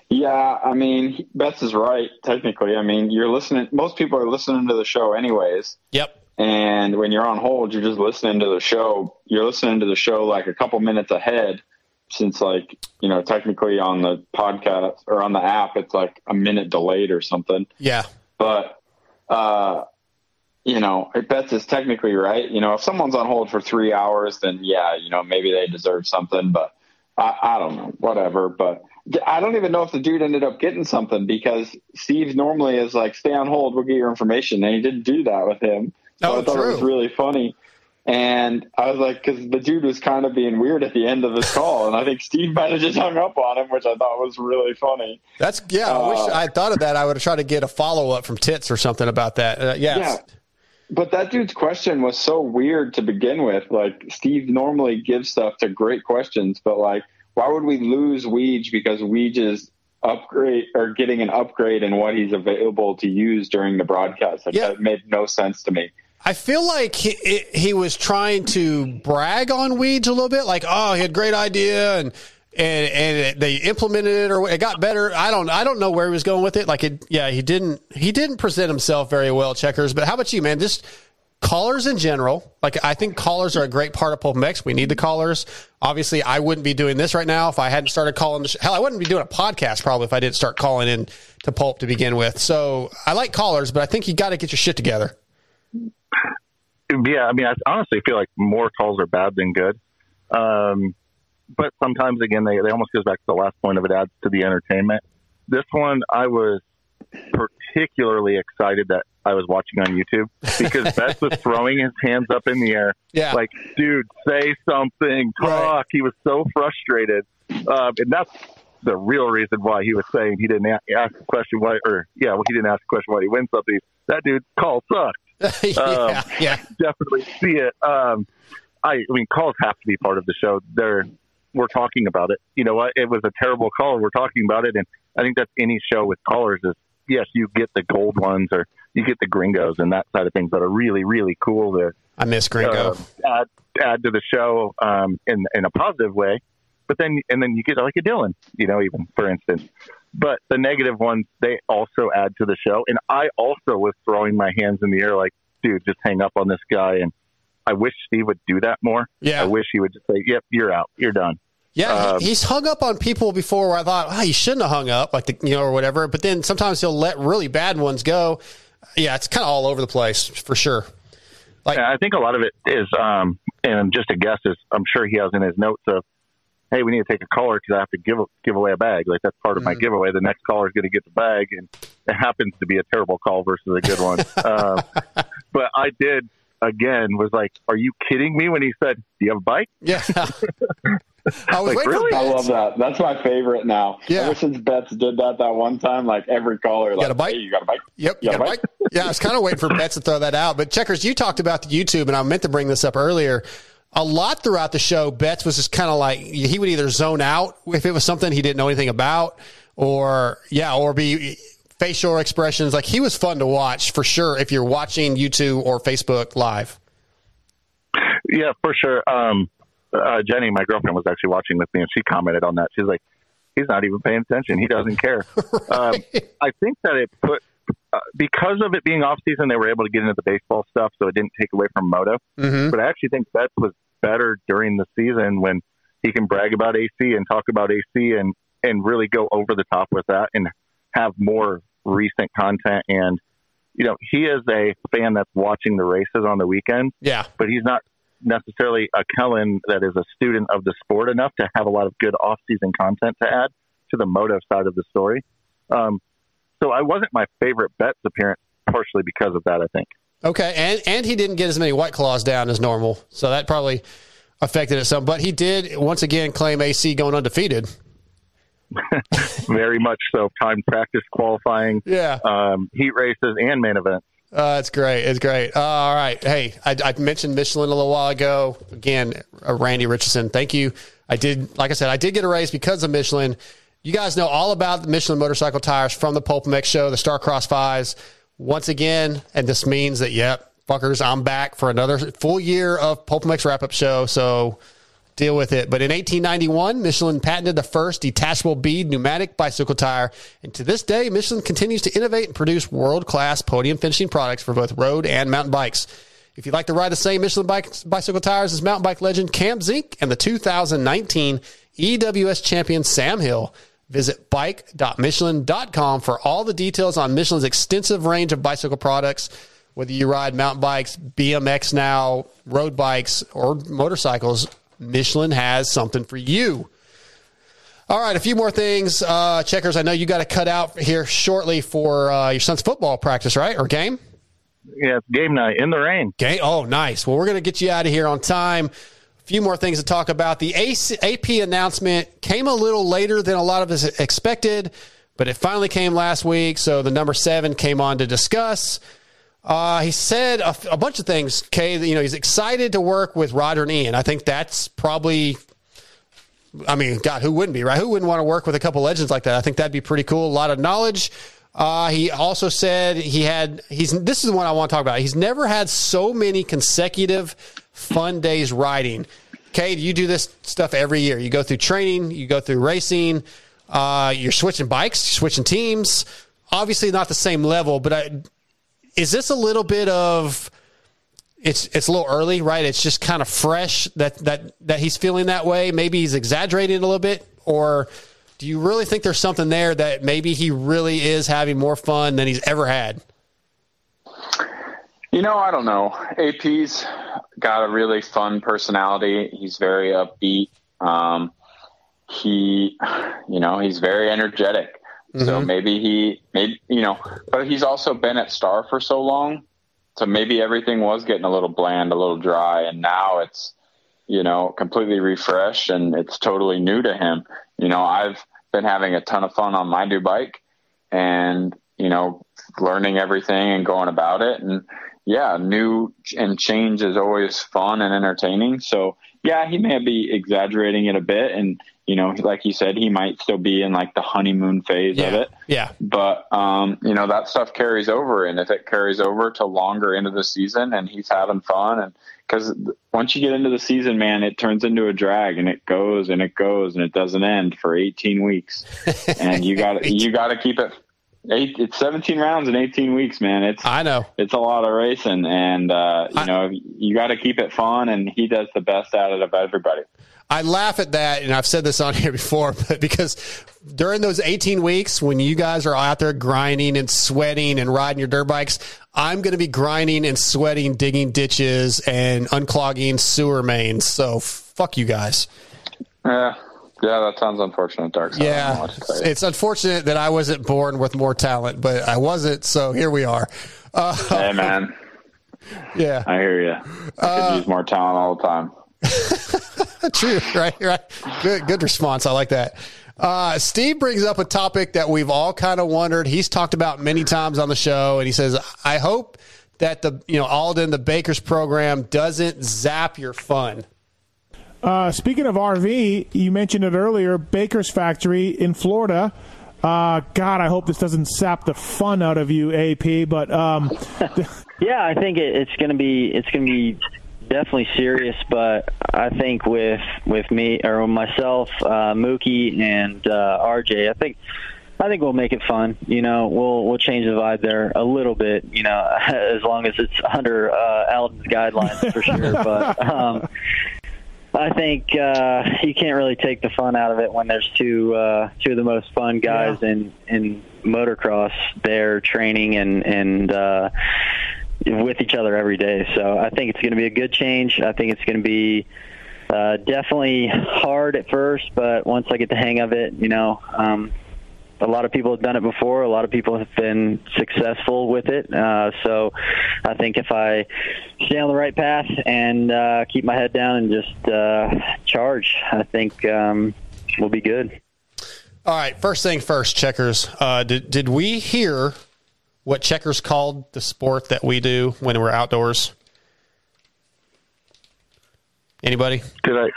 Yeah, I mean, Betts is right. Technically, I mean, you're listening. Most people are listening to the show anyways. Yep. And when you're on hold, you're just listening to the show. You're listening to the show like a couple minutes ahead, since like you know, technically on the podcast or on the app, it's like a minute delayed or something. Yeah. But uh, you know, Betts is technically right. You know, if someone's on hold for three hours, then yeah, you know, maybe they deserve something. But I, I don't know, whatever. But I don't even know if the dude ended up getting something because Steve normally is like, stay on hold, we'll get your information, and he didn't do that with him. So Oh, I thought it was really funny. And I was like, because the dude was kind of being weird at the end of his *laughs* call, and I think Steve might have just hung up on him, which I thought was really funny. That's yeah. I wish Uh, I thought of that. I would have tried to get a follow up from Tits or something about that. Uh, yeah. Yeah. But that dude's question was so weird to begin with. Like Steve normally gives stuff to great questions, but like, why would we lose Weege because Weege is upgrade or getting an upgrade in what he's available to use during the broadcast? Like, that made no sense to me. I feel like he, he was trying to brag on Weege a little bit, like, oh, he had a great idea and and and they implemented it or it got better. I don't I don't know where he was going with it. Like, it, yeah, he didn't he didn't present himself very well, Checkerz. But how about you, man? Just callers in general. Like, I think callers are a great part of Pulp MX. We need the callers. Obviously, I wouldn't be doing this right now if I hadn't started calling. The sh- Hell, I wouldn't be doing a podcast probably if I didn't start calling in to Pulp to begin with. So I like callers, but I think you got to get your shit together. yeah, I mean, I honestly feel like more calls are bad than good. Um, but sometimes, again, they, they almost goes back to the last point of it adds to the entertainment. This one, I was particularly excited that I was watching on YouTube because *laughs* Betts was throwing his hands up in the air. Yeah. Like, dude, say something, talk. He was so frustrated. Um, and that's the real reason why he was saying he didn't a- ask the question why, or yeah, well, he didn't ask the question why he wins something. That dude call sucked. *laughs* yeah, yeah. *laughs* definitely see it. Um, I, I mean, calls have to be part of the show. They're we're talking about it. You know what? It was a terrible call. We're talking about it, and I think that's any show with callers is yes, you get the gold ones or you get the gringos and that side of things that are really really cool to I miss Gringo. uh, add add to the show um, in in a positive way. But then and then you get like a Dylan, you know, even for instance. But the negative ones they also add to the show, and I also was throwing my hands in the air like, dude, just hang up on this guy. And I wish Steve would do that more. Yeah. I wish he would just say, "Yep, you're out, you're done." Yeah, Um, he, he's hung up on people before where I thought, oh, he shouldn't have hung up, like the, you know, or whatever. But then sometimes he'll let really bad ones go. Yeah, it's kind of all over the place for sure. Like, I think a lot of it is, um, and just a guess is, I'm sure he has in his notes of, hey, we need to take a caller because I have to give give away a bag. Like that's part of my giveaway. The next caller is going to get the bag, and it happens to be a terrible call versus a good one. *laughs* um, but I did again was like, are you kidding me? When he said, "Do you have a bike?" Yeah. *laughs* I was Like, waiting really? for I love that. That's my favorite now. Yeah. Ever since Betts did that that one time, like every caller, like, got a bike? Hey, you got a bike? Yep, You you got a bike? yeah, I was kind of waiting for Betts to throw that out. But Checkerz, you talked about the YouTube, and I meant to bring this up earlier. A lot throughout the show, Betts was just kind of like he would either zone out if it was something he didn't know anything about, or yeah, or be facial expressions. Like he was fun to watch for sure. If you're watching YouTube or Facebook live. Yeah, for sure. Um, uh, Jenny, my girlfriend, was actually watching with me, and she commented on that. She's like, "He's not even paying attention. He doesn't *laughs* care." um, I think that it put uh, because of it being off season, they were able to get into the baseball stuff, so it didn't take away from Moto. Mhm. But I actually think Betts was better during the season when he can brag about AC and talk about AC and and really go over the top with that and have more recent content and you know he is a fan that's watching the races on the weekend Yeah. but he's not necessarily a Kellen that is a student of the sport enough to have a lot of good off-season content to add to the moto side of the story. Um, so I wasn't my favorite Betts appearance, partially because of that. I think. Okay, and and he didn't get as many white claws down as normal, so that probably affected it some. But he did once again claim AC going undefeated. *laughs* Very much so. Time practice qualifying, Yeah. um, heat races, and main events. Uh, it's great. It's great. Uh, all right. Hey, I, I mentioned Michelin a little while ago. Again, uh, Randy Richardson. Thank you. I did, like I said, I did get a raise because of Michelin. You guys know all about the Michelin motorcycle tires from the Pulp MX show, the Starcross Fives. Once again, and this means that, yep, fuckers, I'm back for another full year of Pulp MX wrap up show. So deal with it. But in 1891, Michelin patented the first detachable bead pneumatic bicycle tire. And to this day, Michelin continues to innovate and produce world class podium finishing products for both road and mountain bikes. If you'd like to ride the same Michelin bicycle tires as mountain bike legend Cam Zink and the 2019 EWS champion Sam Hill, visit bike.michelin.com for all the details on Michelin's extensive range of bicycle products. Whether you ride mountain bikes, BMX now, road bikes, or motorcycles, Michelin has something for you. All right, a few more things. Uh, Checkerz, I know you got to cut out here shortly for uh, your son's football practice, right? Or game? Yeah, game night in the rain. Okay. Oh, nice. Well, we're going to get you out of here on time. A few more things to talk about. The AC, AP announcement came a little later than a lot of us expected, but it finally came last week. So the number seven came on to discuss. Uh, he said a, a bunch of things. Kay, you know, he's excited to work with Roger and Ian. I think that's probably. I mean, God, who wouldn't be right? Who wouldn't want to work with a couple legends like that? I think that'd be pretty cool. A lot of knowledge. Uh, he also said he had he's this is the one I want to talk about. He's never had so many consecutive fun days riding. Cade, you do this stuff every year. You go through training, you go through racing, uh, you're switching bikes, you're switching teams. Obviously, not the same level, but I, is this a little bit of it's it's a little early, right? It's just kind of fresh that that that he's feeling that way. Maybe he's exaggerating a little bit, or do you really think there's something there that maybe he really is having more fun than he's ever had? You know, I don't know. AP's got a really fun personality. He's very upbeat. Um, he, you know, he's very energetic. So Mhm. maybe he, maybe you know, but he's also been at Star for so long, so maybe everything was getting a little bland, a little dry, and now it's, you know, completely refreshed and it's totally new to him. You know, I've been having a ton of fun on my new bike, and you know, learning everything and going about it, and yeah, new and change is always fun and entertaining. So yeah, he may be exaggerating it a bit, and you know, like you said, he might still be in like the honeymoon phase of it. Yeah. But um, you know that stuff carries over, and if it carries over to longer into the season, and he's having fun, and because once you get into the season, man, it turns into a drag, and it goes and it goes, and it doesn't end for 18 weeks, *laughs* and you got to you got to keep it. Eight, it's 17 rounds in 18 weeks, man. It's I know it's a lot of racing, and uh, you know you got to keep it fun, and he does the best out of everybody. I laugh at that, and I've said this on *laughs* here before, but because during those 18 weeks when you guys are out there grinding and sweating and riding your dirt bikes, I'm going to be grinding and sweating, digging ditches and unclogging sewer mains. So fuck you guys. Yeah, yeah, that sounds unfortunate, Dark. Side. I don't know Yeah, what to tell you. it's unfortunate that I wasn't born with more talent, but I wasn't. So here we are. Uh, hey, man. *laughs* Yeah, I hear you. I could use more talent all the time. *laughs* *laughs* True, right, right. Good, good response. I like that. Uh, Steve brings up a topic that we've all kind of wondered. He's talked about many times on the show, and he says, "I hope that the you know Aldon the Baker's program doesn't zap your fun." Uh, speaking of RV, you mentioned it earlier. Baker's factory in Florida Uh, God, I hope this doesn't sap the fun out of you, AP. But um, *laughs* Yeah, I think it, it's going to be it's going to be definitely serious, but I think with with me or myself, uh, Mookie and uh, RJ, I think I think we'll make it fun. You know, we'll we'll change the vibe there a little bit. You know, *laughs* as long as it's under uh, Aldon's guidelines for sure. *laughs* but um, I think uh, you can't really take the fun out of it when there's two uh, two of the most fun guys in in motocross there training and and uh, with each other every day. So I think it's going to be a good change. I think it's going to be uh, definitely hard at first, but once I get the hang of it, you know, um, a lot of people have done it before. A lot of people have been successful with it. Uh, so I think if I stay on the right path and uh, keep my head down and just uh, charge, I think um, we'll be good. All right, first thing first, Checkerz. Uh, did did we hear what Checkerz called the sport that we do when we're outdoors? Anybody? Did I?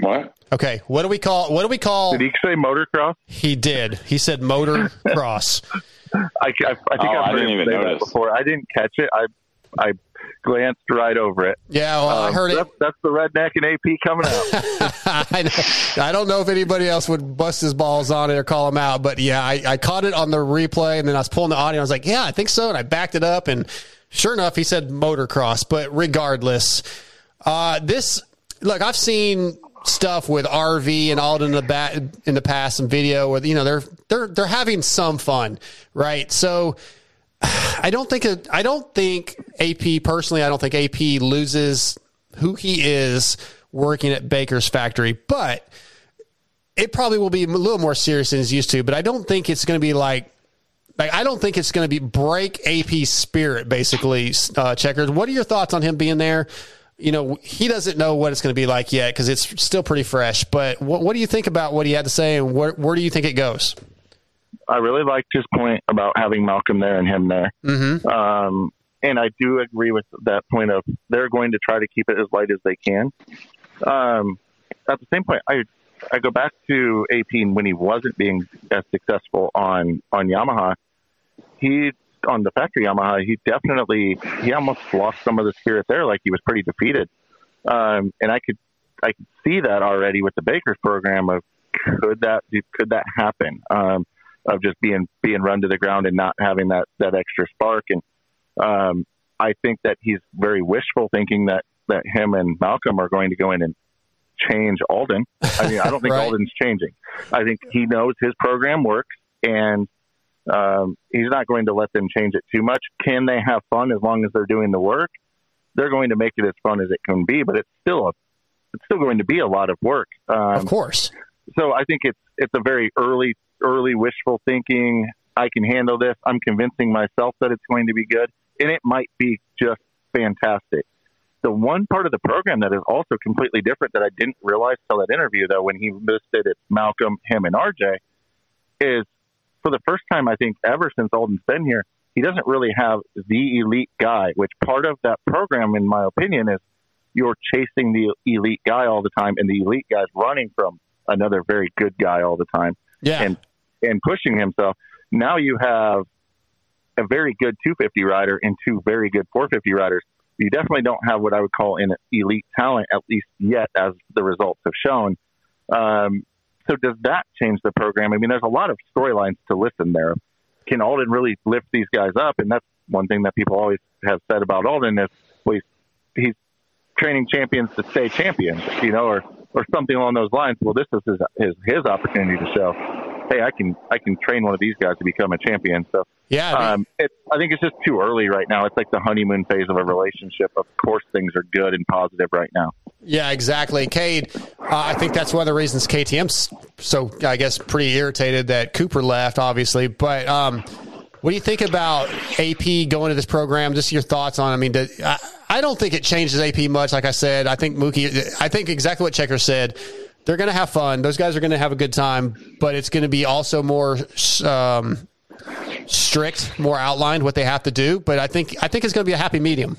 What? Okay, what do we call? What do we call? Did he say motocross? He did. He said motor cross. *laughs* I, I, I think Oh, I've I didn't him even say that notice. before. I didn't catch it. I I glanced right over it. Yeah, well, I Um, heard it. That's, the redneck and AP coming out. *laughs* I, I don't know if anybody else would bust his balls on it or call him out, but yeah, I, I caught it on the replay and then I was pulling the audio. I was like, yeah, I think so. And I backed it up and sure enough, he said motocross, but regardless, uh, this, look, I've seen stuff with RV and Aldon in the back in the past, some video where, you know, they're, they're, they're having some fun, right? So, I don't think I don't think AP personally. I don't think AP loses who he is working at Baker's factory, but it probably will be a little more serious than he's used to. But I don't think it's going to be like. Like, I don't think it's going to be break AP's spirit, basically, uh, Checkerz. What are your thoughts on him being there? You know, he doesn't know what it's going to be like yet because it's still pretty fresh. But what, what do you think about what he had to say and where, where do you think it goes? I really liked his point about having Malcolm there and him there. Mm-hmm. Um, and I do agree with that point of they're going to try to keep it as light as they can. Um, at the same point, I I go back to AP when he wasn't being as successful on on Yamaha. He on the factory Yamaha, he definitely he almost lost some of the spirit there, like he was pretty defeated. Um, and I could I could see that already with the Bakers program of could that could that happen um, of just being being run to the ground and not having that that extra spark and um, I think that he's very wishful thinking that that him and Malcolm are going to go in and change Aldon. I mean, I don't think *laughs* Right. Aldon's changing. I think he knows his program works and um, he's not going to let them change it too much. Can they have fun as long as they're doing the work? They're going to make it as fun as it can be, but it's still a it's still going to be a lot of work. Um, Of course. so I think it's it's a very early early wishful thinking. I can handle this. I'm convincing myself that it's going to be good, and it might be just fantastic. The one part of the program that is also completely different that I didn't realize till that interview, though, when he listed it's Malcolm, him, and RJ, is for the first time I think ever since Aldon's been here, he doesn't really have the elite guy. Which part of that program, in my opinion, is you're chasing the elite guy all the time, and the elite guy's running from another very good guy all the time. Yeah. And and pushing himself. Now you have a very good 250 rider and two very good 450 riders. You definitely don't have what I would call an elite talent, at least yet, as the results have shown. Um, so does that change the program? I mean, there's a lot of storylines to listen there. Can Aldon really lift these guys up? And that's one thing that people always have said about Aldon is, well, he's, he's training champions to stay champions, you know, or or something along those lines. Well, this is his his, his opportunity to show, hey, I can I can train one of these guys to become a champion. So Yeah, I mean- um, it, I think it's just too early right now. It's like the honeymoon phase of a relationship. Of course, things are good and positive right now. Yeah, exactly. Cade, uh, I think that's one of the reasons KTM's so, I guess, pretty irritated that Cooper left, obviously. But um, what do you think about AP going to this program? Just your thoughts on. I mean, do- I, I don't think it changes AP much. Like I said, I think Mookie. I think exactly what Checker said. They're going to have fun. Those guys are going to have a good time, but it's going to be also more um, strict, more outlined what they have to do. But I think I think it's going to be a happy medium.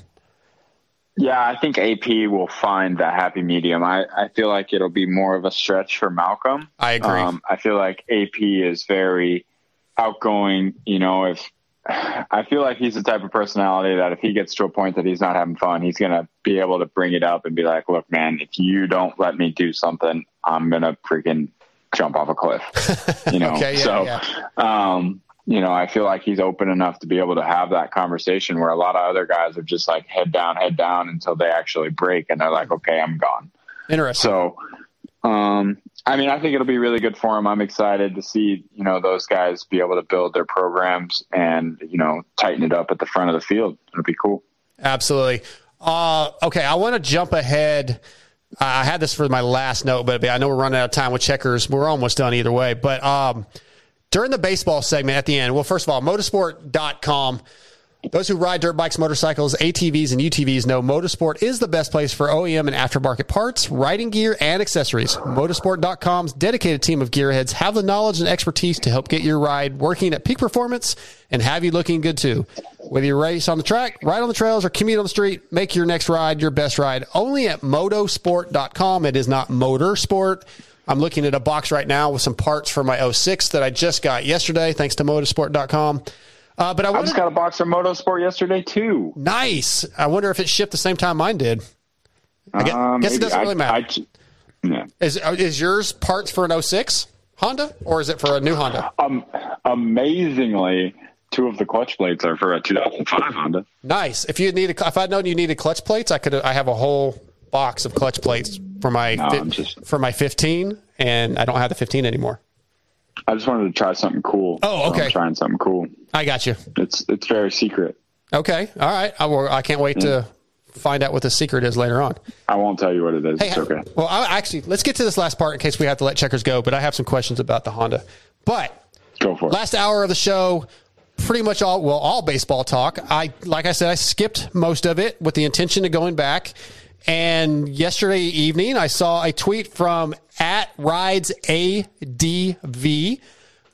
Yeah, I think AP will find that happy medium. I, I feel like it'll be more of a stretch for Malcolm. I agree. Um, I feel like AP is very outgoing. You know, if *sighs* I feel like he's the type of personality that if he gets to a point that he's not having fun, he's going to be able to bring it up and be like, look, man, if you don't let me do something, I'm going to freaking jump off a cliff. *laughs* You know, Okay, yeah, so, yeah. um, you know, I feel like he's open enough to be able to have that conversation where a lot of other guys are just like head down, head down until they actually break and they're like, okay, I'm gone. Interesting. So, um, I mean, I think it'll be really good for him. I'm excited to see, you know, those guys be able to build their programs and, you know, tighten it up at the front of the field. It'll be cool. Absolutely. Uh, okay, I want to jump ahead. I had this for my last note, but I know we're running out of time with Checkerz. We're almost done either way. But um, during the baseball segment at the end, well, first of all, motosport.com. Those who ride dirt bikes, motorcycles, ATVs, and UTVs know Motosport is the best place for OEM and aftermarket parts, riding gear, and accessories. Motosport.com's dedicated team of gearheads have the knowledge and expertise to help get your ride working at peak performance and have you looking good too. Whether you race on the track, ride on the trails, or commute on the street, make your next ride your best ride only at motosport.com. It is not motorsport. I'm looking at a box right now with some parts for my 06 that I just got yesterday, thanks to motosport.com. Uh, but I, I just got a box from Motosport yesterday too. nice. I wonder if it shipped the same time mine did. I guess, Um, guess it doesn't I- really matter. I- yeah. is uh, is yours parts for an 06 Honda or is it for a new Honda? Um, amazingly, two of the clutch plates are for a 2005 Honda. Nice. If you needed, if I'd known you needed clutch plates, I could. I have a whole box of clutch plates for my No, fi- just- for my 15, and I don't have the 15 anymore. I just wanted to try something cool. Oh, So okay. I'm trying something cool. I got you. It's it's very secret. Okay. All right. I, will, I can't wait to mm. find out what the secret is later on. I won't tell you what it is. Hey, it's okay. Well, I, actually, let's get to this last part in case we have to let Checkerz go. But I have some questions about the Honda. But go for it. Last hour of the show, pretty much all well, all baseball talk. I like I said, I skipped most of it with the intention of going back. And yesterday evening, I saw a tweet from at rides adv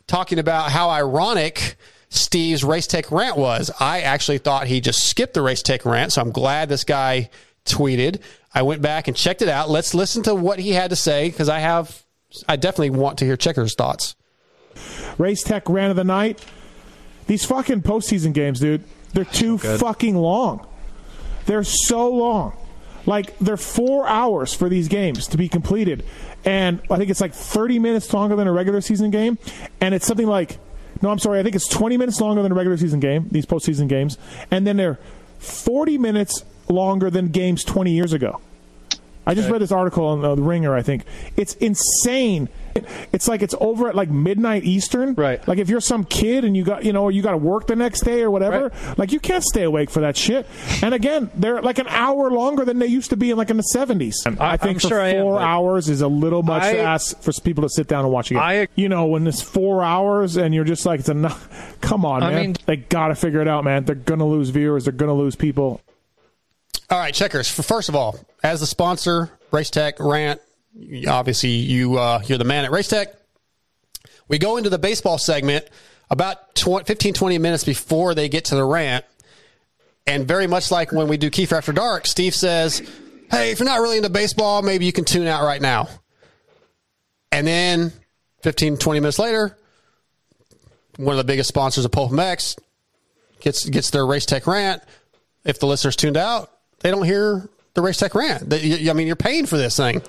talking about how ironic Steve's race tech rant was. I actually thought he just skipped the race tech rant, so I'm glad this guy tweeted. I went back and checked it out. Let's listen to what he had to say because I have, I definitely want to hear Checker's thoughts. Race Tech rant of the night. These fucking postseason games, dude, they're too fucking long. They're so long. Like they're four hours for these games to be completed, and I think it's like thirty minutes longer than a regular season game, and it's something like, no, I'm sorry, I think it's twenty minutes longer than a regular season game. These postseason games, and then they're forty minutes longer than games twenty years ago. I just read this article on uh, the Ringer. I think it's insane. It's like it's over at like midnight Eastern. Right. Like if you're some kid and you got you know you got to work the next day or whatever, right. like you can't stay awake for that shit. And again, they're like an hour longer than they used to be in like in the 70s. I think I'm for sure I am, four hours is a little much I- to ask for people to sit down and watch a game. you know, when it's four hours and you're just like, it's enough. *laughs* Come on, I man. mean- they got to figure it out, man. They're gonna lose viewers. They're gonna lose people. All right, Checkerz. First of all, as the sponsor, Race Tech Rant, obviously you uh, you're the man at Race Tech. We go into the baseball segment about 20, 15, 20 minutes before they get to the rant. And very much like when we do Keefer After Dark, Steve says, Hey, if you're not really into baseball, maybe you can tune out right now. And then 15, 20 minutes later, one of the biggest sponsors of Pulp MX gets gets their Race Tech rant. If the listeners tuned out, they don't hear the Race Tech rant. They- I mean, you're paying for this thing.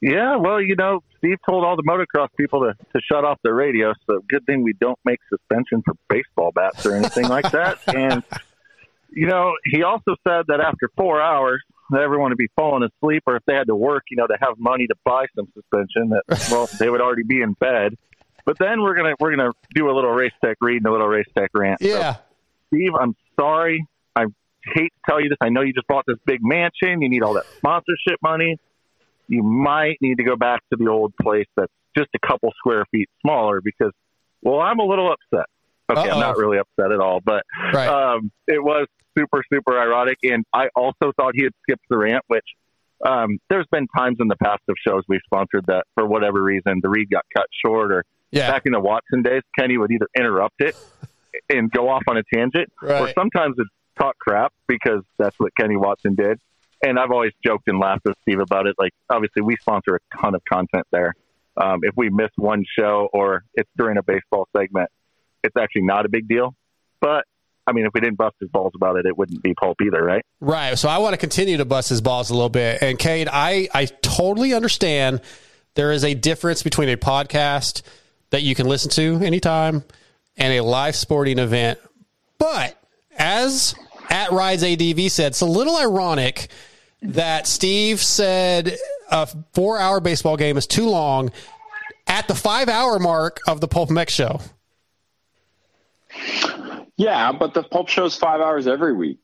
Yeah, well, you know, Steve told all the motocross people to, to shut off their radio, so good thing we don't make suspension for baseball bats or anything like that. *laughs* And, you know, he also said that after four hours, everyone would be falling asleep, or if they had to work, you know, to have money to buy some suspension, that, well, they would already be in bed. But then we're gonna we're gonna do a little race tech read and a little race tech rant. So, Yeah. Steve, I'm sorry. I hate to tell you this. I know you just bought this big mansion. You need all that sponsorship money. You might need to go back to the old place that's just a couple square feet smaller because, well, I'm a little upset. Okay, Uh-oh. I'm not really upset at all, but Right. um, it was super, super ironic. And I also thought he had skipped the rant, which um, there's been times in the past of shows we've sponsored that for whatever reason the read got cut short or Yeah. back in the Watson days, Kenny would either interrupt it and go off on a tangent, or Right. sometimes it's talk crap because that's what Kenny Watson did. And I've always joked and laughed with Steve about it. Like, obviously, we sponsor a ton of content there, Um, if we miss one show or it's during a baseball segment, it's actually not a big deal. But I mean, if we didn't bust his balls about it, it wouldn't be pulp either, right? Right. So I want to continue to bust his balls a little bit. And Cade, I, I totally understand there is a difference between a podcast that you can listen to anytime and a live sporting event. But as at Rides ADV said, it's a little ironic that Steve said a four hour baseball game is too long at the five hour mark of the Pulp MX show. Yeah, but the Pulp Show's five hours every week.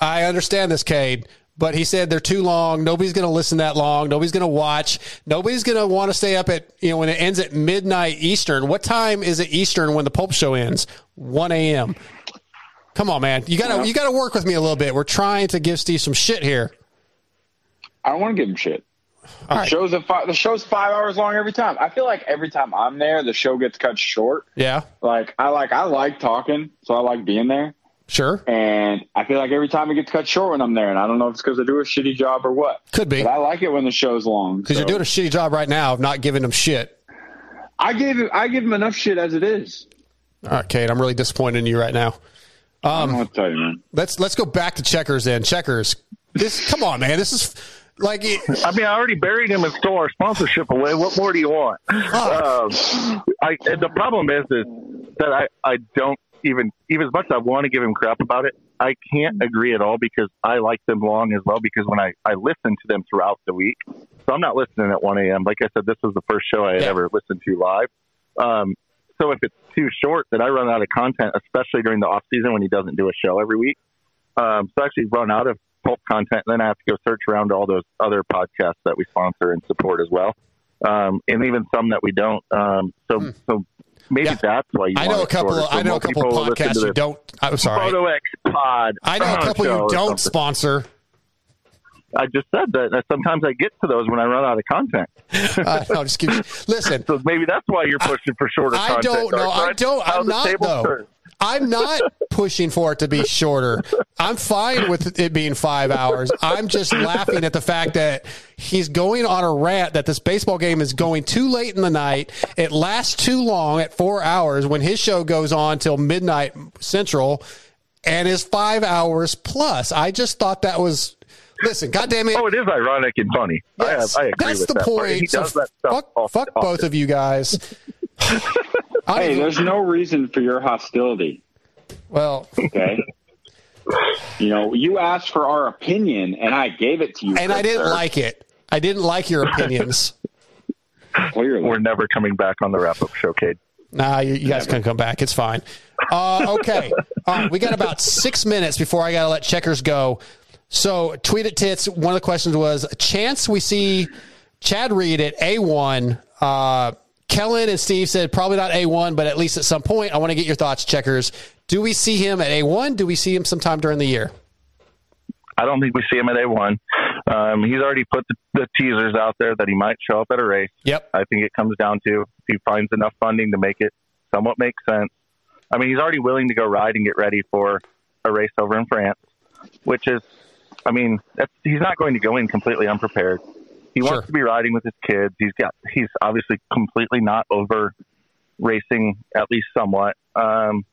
I understand this, Cade, but he said they're too long. Nobody's going to listen that long. Nobody's going to watch. Nobody's going to want to stay up at, you know, when it ends at midnight Eastern. What time is it Eastern when the Pulp Show ends? 1 a.m. Come on, man. You got to, you got to work with me a little bit. We're trying to give Steve some shit here. I don't want to give him shit. The show's a fi- the show's five hours long every time. I feel like every time I'm there, the show gets cut short. Yeah. Like I like I like talking, so I like being there. Sure. And I feel like every time it gets cut short when I'm there, and I don't know if it's because I do a shitty job or what. Could be. But I like it when the show's long. Because so. you're doing a shitty job right now of not giving him shit. I gave I give him enough shit as it is. All right, Cade, I'm really disappointed in you right now. Um, I'll tell you, man. Let's let's go back to Checkerz then. Checkerz. This come on, man. This is like I mean, I already buried him and stole our sponsorship away. What more do you want? Um, I, the problem is, is that I, I don't even, even as much as I want to give him crap about it, I can't agree at all because I like them long as well because when I, I listen to them throughout the week, so I'm not listening at 1 a.m. Like I said, this was the first show I had ever listened to live. Um, so if it's too short, then I run out of content, especially during the off season when he doesn't do a show every week. Um, so I actually run out of pulp content, and then I have to go search around all those other podcasts that we sponsor and support as well, um, and even some that we don't. Um, so, so maybe that's why you. Hmm. I know a couple. Of, so I know a couple podcasts you don't. I'm sorry. Photo X Pod. I know a *laughs* couple you don't sponsor. I just said that. Sometimes I get to those when I run out of content. Uh, no, just kidding. *laughs* Listen, so maybe that's why you're pushing for shorter I don't know. I don't. I'm not though. *laughs* I'm not pushing for it to be shorter. I'm fine with it being five hours. I'm just laughing at the fact that he's going on a rant that this baseball game is going too late in the night. It lasts too long at four hours when his show goes on till midnight central and is five hours plus. I just thought that was. Listen, goddamn it! Oh, it is ironic and funny. Yes, I, I agree that's with the that point. So does that stuff fuck, often- fuck both of you guys. *laughs* Hey, there's no reason for your hostility. well, Okay. you know, you asked for our opinion, and I gave it to you. and I didn't sir. like it. I didn't like your opinions. *laughs* Clearly, We're never coming back on the wrap up show, Cade. Nah, you, you guys can come back. It's fine. Uh, okay. All right. We got about six minutes before I got to let Checkerz go. So, tweet at tits. One of the questions was chance we see Chad Reed at A1. Uh, Kellen and Steve said probably not A1, but at least at some point. I want to get your thoughts, Checkerz. Do we see him at A1? Do we see him sometime during the year? I don't think we see him at A1. Um, he's already put the, the teasers out there that he might show up at a race. Yep. I think it comes down to if he finds enough funding to make it somewhat make sense. I mean, he's already willing to go ride and get ready for a race over in France, which is, I mean, that's, he's not going to go in completely unprepared. He Sure. wants to be riding with his kids. He's got, he's obviously completely not over racing, at least somewhat. Um,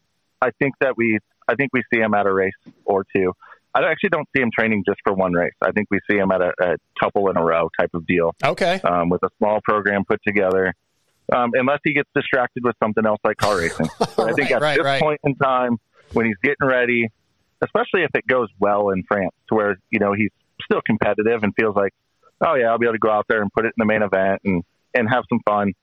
I think that we, I think we see him at a race or two. I actually don't see him training just for one race. I think we see him at a, a couple in a row type of deal. Okay. Um, with a small program put together, um, unless he gets distracted with something else like car racing. *laughs* I think at right, this right. point in time, when he's getting ready, especially if it goes well in France, to where you know he's still competitive and feels like, oh yeah, I'll be able to go out there and put it in the main event and and have some fun.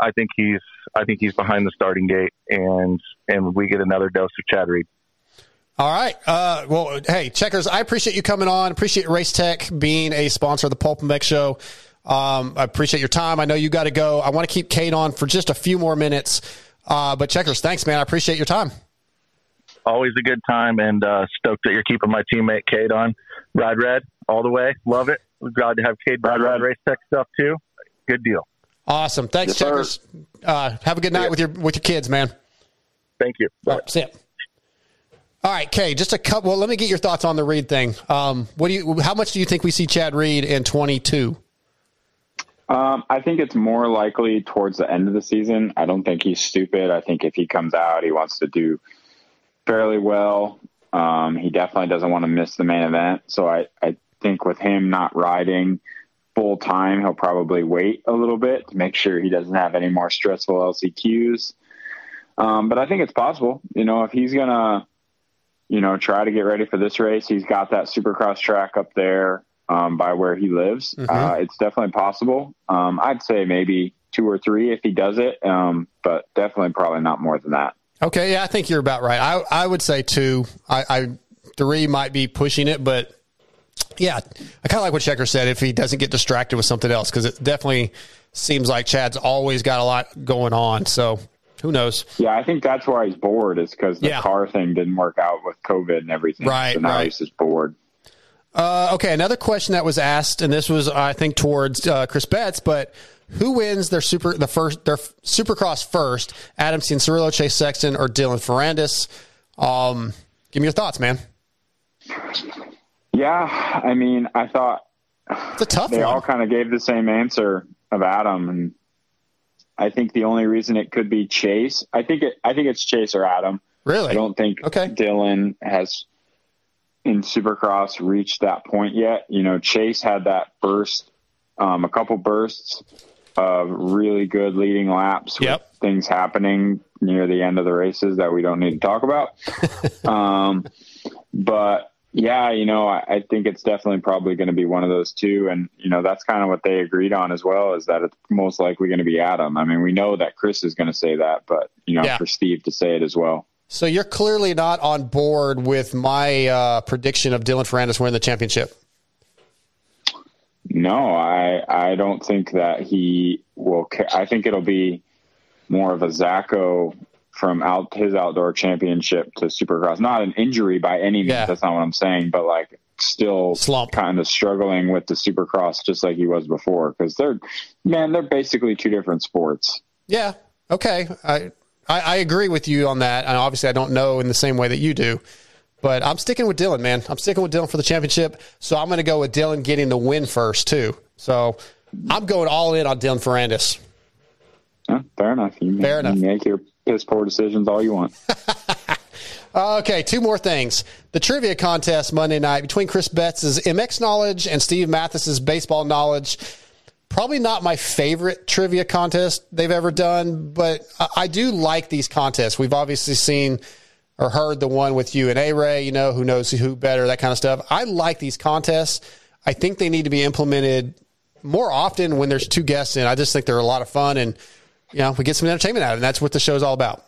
I think he's I think he's behind the starting gate, and and we get another dose of Chad. All right. Uh, well, hey, Checkerz, I appreciate you coming on. Appreciate Race Tech being a sponsor of the Pulp MX Show. Um, I appreciate your time. I know you got to go. I want to keep Cade on for just a few more minutes. Uh, but Checkerz, thanks, man. I appreciate your time. Always a good time, and uh, stoked that you're keeping my teammate Cade on. Ride Red all the way, love it. We're glad to have Cade Ride Red Race Tech stuff too. Good deal. Awesome. Thanks, Yes, Checkerz. Uh, have a good night with your with your kids, man. Thank you. All right, see ya. All right, Kay. Just a couple. Well, let me get your thoughts on the Reed thing. Um, what do you? How much do you think we see Chad Reed in twenty two? Um, I think it's more likely towards the end of the season. I don't think he's stupid. I think if he comes out, he wants to do fairly well. Um, he definitely doesn't want to miss the main event. So I, I think with him not riding full time, he'll probably wait a little bit to make sure he doesn't have any more stressful LCQs. Um, but I think it's possible. You know, if he's gonna, you know, try to get ready for this race, he's got that Supercross track up there um, by where he lives. Mhm. Uh, it's definitely possible. Um, I'd say maybe two or three if he does it, um, but definitely probably not more than that. Okay, yeah, I think you're about right. I I would say two. I, I three might be pushing it, but yeah, I kind of like what Checker said. If he doesn't get distracted with something else, because it definitely seems like Chad's always got a lot going on. So who knows? Yeah, I think that's why he's bored is because the Yeah. car thing didn't work out with COVID and everything. Right, So now right. he's just bored. Uh, okay, another question that was asked, and this was I think towards uh, Chris Betts, but who wins their super the first their Supercross first? Adam Cianciarulo, Chase Sexton, or Dylan Ferrandis? Um, give me your thoughts, man. Yeah, I mean, I thought it's a tough they one. all kind of gave the same answer of Adam, and I think the only reason it could be Chase, I think it, I think it's Chase or Adam. Really, I don't think okay. Dylan has in Supercross reached that point yet. You know, Chase had that burst, um, a couple bursts of really good leading laps with things happening near the end of the races that we don't need to talk about. *laughs* um, but yeah, you know, I, I think it's definitely probably going to be one of those two. And, you know, that's kind of what they agreed on as well is that it's most likely going to be Adam. I mean, we know that Chris is going to say that, but, you know, Yeah. for Steve to say it as well. So you're clearly not on board with my uh, prediction of Dylan Ferrandis winning the championship. No, I I don't think that he will. Ca- I think it'll be more of a Zacho from out his outdoor championship to Supercross. Not an injury by any means. That's not what I'm saying. But like still kind of struggling with the Supercross just like he was before because they're man they're basically two different sports. Yeah. Okay. I, I I agree with you on that. And obviously, I don't know in the same way that you do, but I'm sticking with Dylan, man. I'm sticking with Dylan for the championship. So I'm going to go with Dylan getting the win first too. So I'm going all in on Dylan Ferrandis. Fair enough. You, Fair you make your piss poor decisions all you want. *laughs* Okay, two more things. The trivia contest Monday night between Chris Betts' MX knowledge and Steve Matthes's baseball knowledge. Probably not my favorite trivia contest they've ever done, but I- I do like these contests. We've obviously seen or heard the one with you and A Ray, you know, who knows who better, that kind of stuff. I like these contests. I think they need to be implemented more often when there's two guests in. I just think they're a lot of fun and, you know, we get some entertainment out of it. And that's what the show's all about.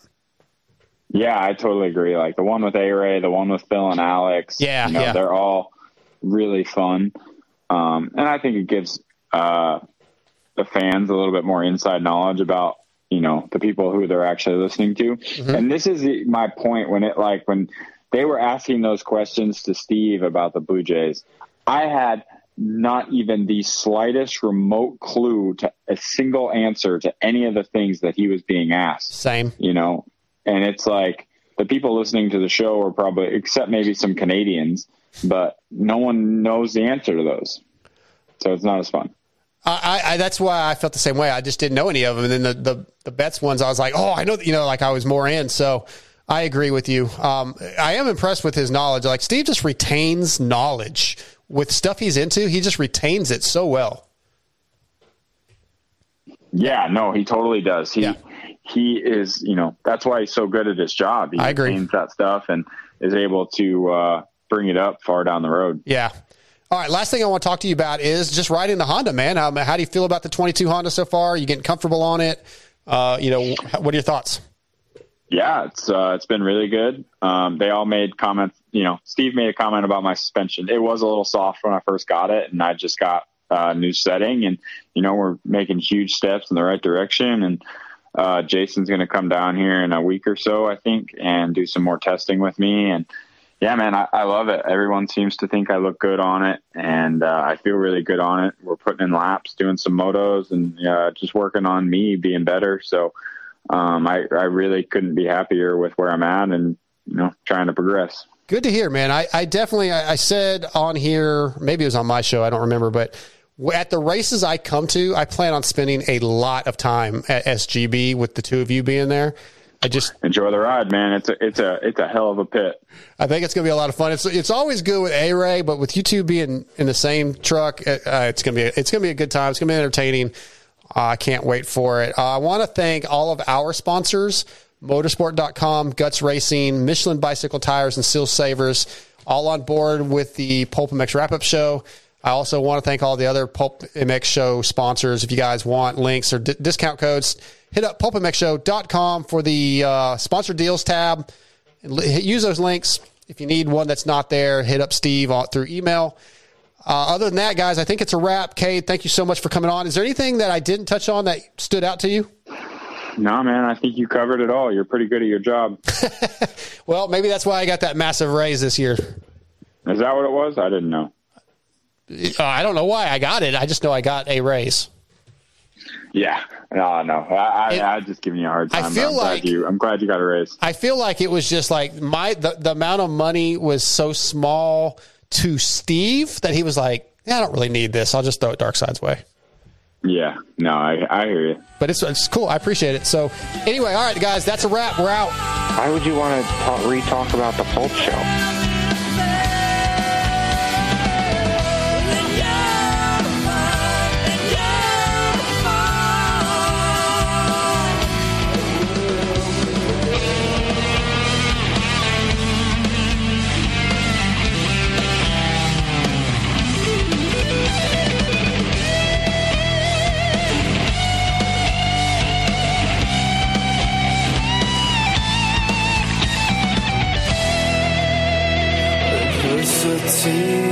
Yeah, I totally agree. Like the one with A Ray, the one with Phil and Alex. Yeah, you know, yeah. they're all really fun. Um, and I think it gives uh, the fans a little bit more inside knowledge about you know the people who they're actually listening to. Mm-hmm. And this is my point when it like when they were asking those questions to Steve about the Blue Jays, I had not even the slightest remote clue to a single answer to any of the things that he was being asked. Same. You know, and it's like the people listening to the show are probably, except maybe some Canadians, but no one knows the answer to those. So it's not as fun. I, I, that's why I felt the same way. I just didn't know any of them. And then the, the, the Betts ones, I was like, oh, I know, you know, like I was more in. So I agree with you. Um, I am impressed with his knowledge. Like Steve just retains knowledge with stuff he's into. He just retains it so well. Yeah, no, he totally does. He he is, you know, that's why he's so good at his job. He I agree. retains that stuff and is able to uh, bring it up far down the road. Yeah. All right. Last thing I want to talk to you about is just riding the Honda, man. Um, how do you feel about the 22 Honda so far? Are you getting comfortable on it? Uh, you know, what are your thoughts? Yeah, it's uh, it's been really good. Um, they all made comments. You know, Steve made a comment about my suspension. It was a little soft when I first got it, and I just got uh, new setting, and you know we're making huge steps in the right direction. And uh, Jason's going to come down here in a week or so, I think, and do some more testing with me. And yeah, man, I, I love it. Everyone seems to think I look good on it, and uh, I feel really good on it. We're putting in laps, doing some motos, and uh, just working on me being better. So um, I, I really couldn't be happier with where I'm at, and you know, trying to progress. Good to hear, man. I, I definitely, I, I said on here, maybe it was on my show, I don't remember, but at the races I come to, I plan on spending a lot of time at SGB with the two of you being there. I just enjoy the ride, man. It's a it's a it's a hell of a pit. I think it's going to be a lot of fun. It's it's always good with A Ray, but with you two being in the same truck, uh, it's going to be it's going to be a good time. It's going to be entertaining. Uh, I can't wait for it. Uh, I want to thank all of our sponsors: Motosport.com, Guts Racing, Michelin Bicycle Tires, and Seal Savers, all on board with the Pulp MX Wrap Up Show. I also want to thank all the other Pulp MX Show sponsors. If you guys want links or d- discount codes, hit up pulpmxshow.com for the uh, sponsor deals tab. Use those links. If you need one that's not there, hit up Steve through email. Uh, other than that, guys, I think it's a wrap. Cade, thank you so much for coming on. Is there anything that I didn't touch on that stood out to you? No, man, I think you covered it all. You're pretty good at your job. *laughs* well, maybe that's why I got that massive raise this year. Is that what it was? I didn't know. Uh, I don't know why I got it. I just know I got a raise. Yeah, no, no. I, I, I just giving you a hard time. I feel I'm like glad you. I'm glad you got a raise. I feel like it was just like my the, the amount of money was so small to Steve that he was like, yeah, I don't really need this. I'll just throw it Darkside's way. Yeah, no, I, I hear you. But it's it's cool. I appreciate it. So anyway, all right, guys, that's a wrap. We're out. Why would you want to talk, re-talk about the Pulp Show? Sim.